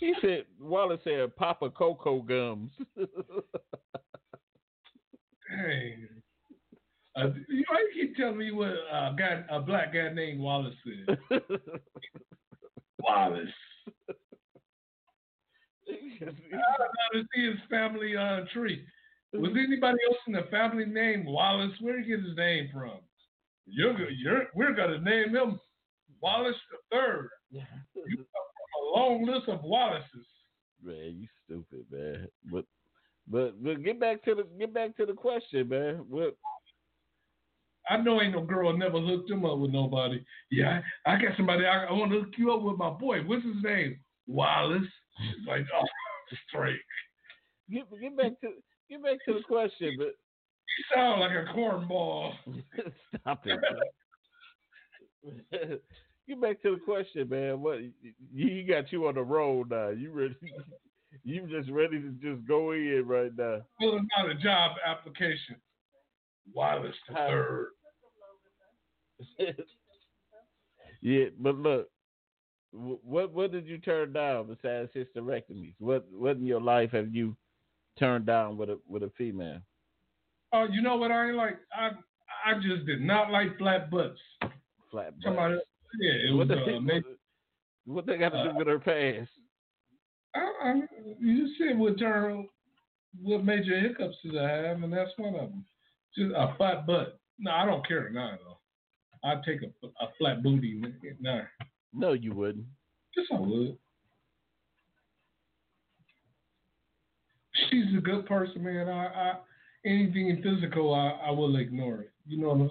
he said, Wallace said, "Papa Cocoa gums." Dang. Uh, you keep telling me what a guy, a black guy named Wallace said? Wallace. I don't know to see his family uh, tree. Was mm-hmm. anybody else in the family named Wallace? Where did he get his name from? You're, go- you're, we're gonna name him Wallace the Third. You come from a long list of Wallaces. man, you stupid, man. But, but, but get back to the get back to the question, man. What? I know ain't no girl never hooked him up with nobody. Yeah, I, I got somebody. I, I want to hook you up with my boy. What's his name? Wallace. It's like, oh, straight. Get get back to get back to the question, but You sound like a cornball. Stop it. Get back to the question, man. What you, got you on the road now? You ready? You just ready to just go in right now? Filling out a job application. Wallace the How- Third. yeah, but look, what what did you turn down besides hysterectomies? What what in your life have you turned down with a with a female? Oh, you know what I ain't like? I I just did not like flat butts. Flat butt. Somebody, yeah, it was what, uh, they, maybe, what they got to do with her past? I, I, you said what turn what major hiccups did I have, and that's one of them. Just a flat butt. No, I don't care now though. I'd take a, a flat booty now. No, you wouldn't. Yes, I would. She's a good person, man. I, I anything physical, I, I will ignore it. You know what I'm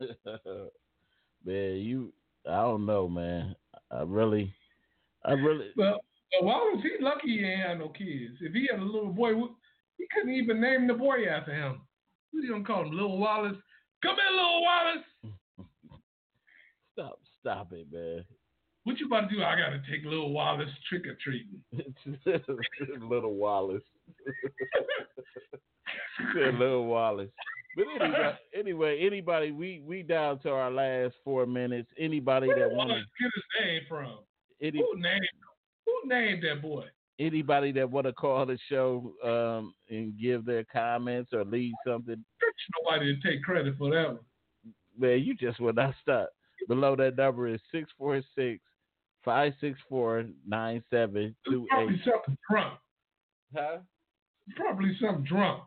saying? man, you I don't know, man. I really I really Well, why was he lucky he ain't had no kids? If he had a little boy, He couldn't even name the boy after him. You gonna call him, Little Wallace? Come here, Little Wallace. Stop, stop it, man. What you about to do? I gotta take Little Wallace trick or treating. little Wallace. Little Wallace. But anyway, anyway, anybody, we we down to our last four minutes. Anybody Where that Wallace get his name from? any Who named? Who named that boy? anybody that want to call the show um, and give their comments or leave something, Nobody to take credit for that one. man, you just will not stop. Below that number is 646 564 9728. Probably something drunk. Huh? Probably something drunk.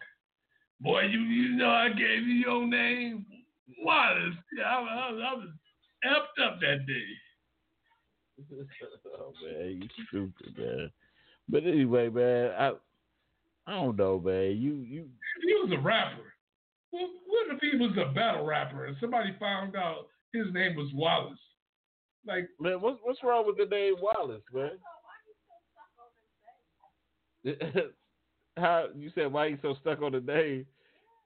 Boy, you you know I gave you your name, Wallace. I, I, I was effed up that day. oh man, you stupid man. But anyway, man, I I don't know, man. You you If he was a rapper, well, what if he was a battle rapper and somebody found out his name was Wallace? Like, man, what's what's wrong with the name Wallace, man? How you said why you so stuck on the name?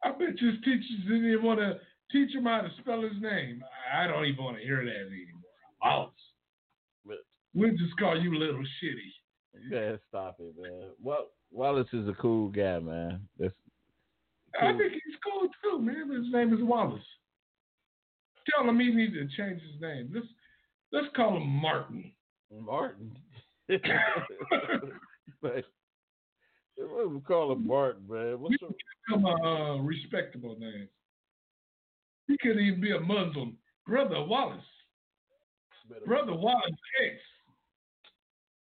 I bet his teachers didn't even want to teach him how to spell his name. I don't even want to hear that anymore. Wallace. But We'll just call you Little Shitty. man, stop it, man. Well, Wallace is a cool guy, man. That's I think he's cool too, man. His name is Wallace. Tell him he needs to change his name. Let's let's call him Martin. Martin. what we call him Martin, man? What's We him a uh, respectable name. He could even be a Muslim. Brother Wallace. Brother Wallace X.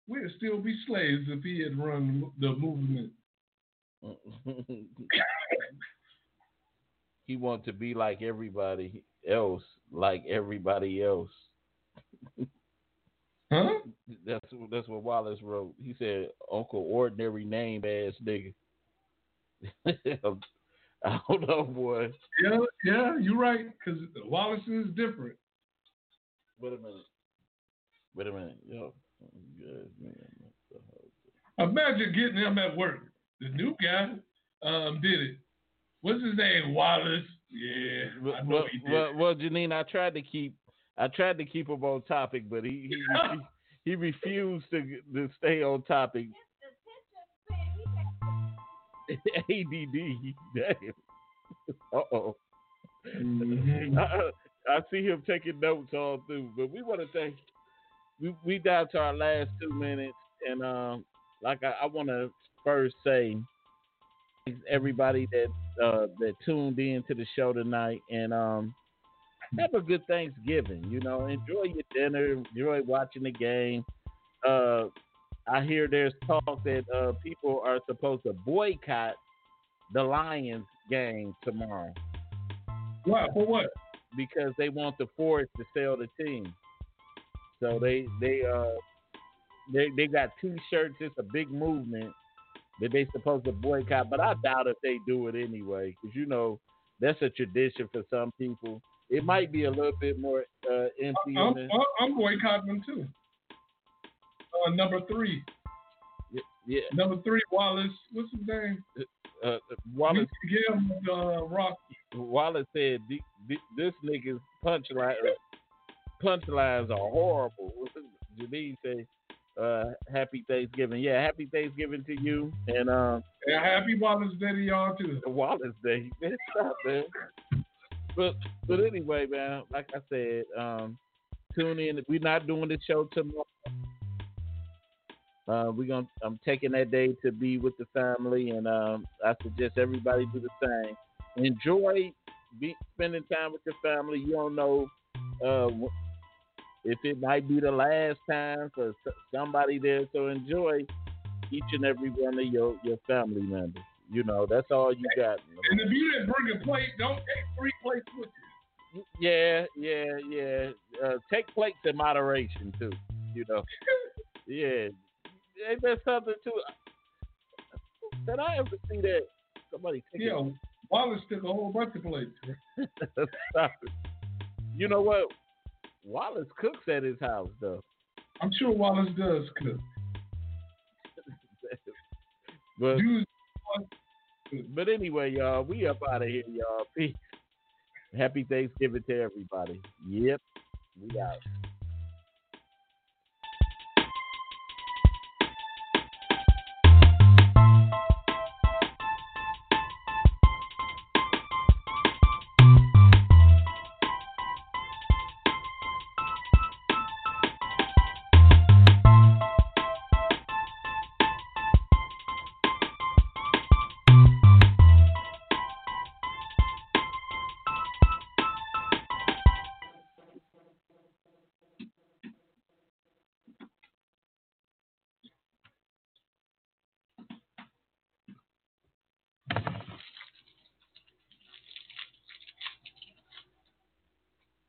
We'd still be slaves if he had run the movement. he wanted to be like everybody else, like everybody else. Huh? That's that's what Wallace wrote. He said, "Uncle Ordinary Name ass nigga." I don't know, boy. Yeah, yeah, you're right. Because Wallace is different. Wait a minute. Wait a minute, yo. Yes, man. Imagine getting him at work. The new guy um, did it. What's his name? Wallace. Yeah, I know well, he did. well, well, Janine, I tried to keep, I tried to keep him on topic, but he he, he, he refused to to stay on topic. ADD, damn. Uh oh. Mhm. I, I see him taking notes all through, but we want to thank. We we down to our last two minutes, and um, like I, I want to first say, thanks everybody that uh that tuned in to the show tonight, and um, have a good Thanksgiving. You know, enjoy your dinner, enjoy watching the game. Uh, I hear there's talk that uh people are supposed to boycott the Lions game tomorrow What? For what? because they want the Fords to sell the team. So they they uh they they got T-shirts. It's a big movement that they supposed to boycott, but I doubt if they do it anyway because you know that's a tradition for some people. It might be a little bit more uh, empty. I'm, in I'm, boycotting them too. Uh, number three. the, yeah, Number three, Wallace. What's his name? uh, Wallace Give uh, Rocky. Wallace said "The- the- this nigga's punchline punchlines are horrible. Janine say, uh, "Happy Thanksgiving." Yeah, happy Thanksgiving to you and um, And happy Wallace Day to y'all too. Wallace Day. Stop, man. But but anyway, man, like I said, um, tune in. If we're not doing the show tomorrow. Uh, we gonna I'm taking that day to be with the family, and um, I suggest everybody do the same. Enjoy be, spending time with your family. You don't know uh, if it might be the last time for somebody there, so enjoy each and every one of your your family members. You know, that's all you got. And if you didn't bring a plate, don't take three plates with you. Yeah, yeah, yeah. Uh, take plates in moderation too. You know. Yeah. Ain't that something too? Did I ever see that somebody Yeah, Wallace took a whole bunch of plates. You know what? Wallace cooks at his house though. I'm sure Wallace does cook. but Dudes, But anyway, y'all, we up out of here, y'all. Peace. Happy Thanksgiving to everybody. Yep. We out.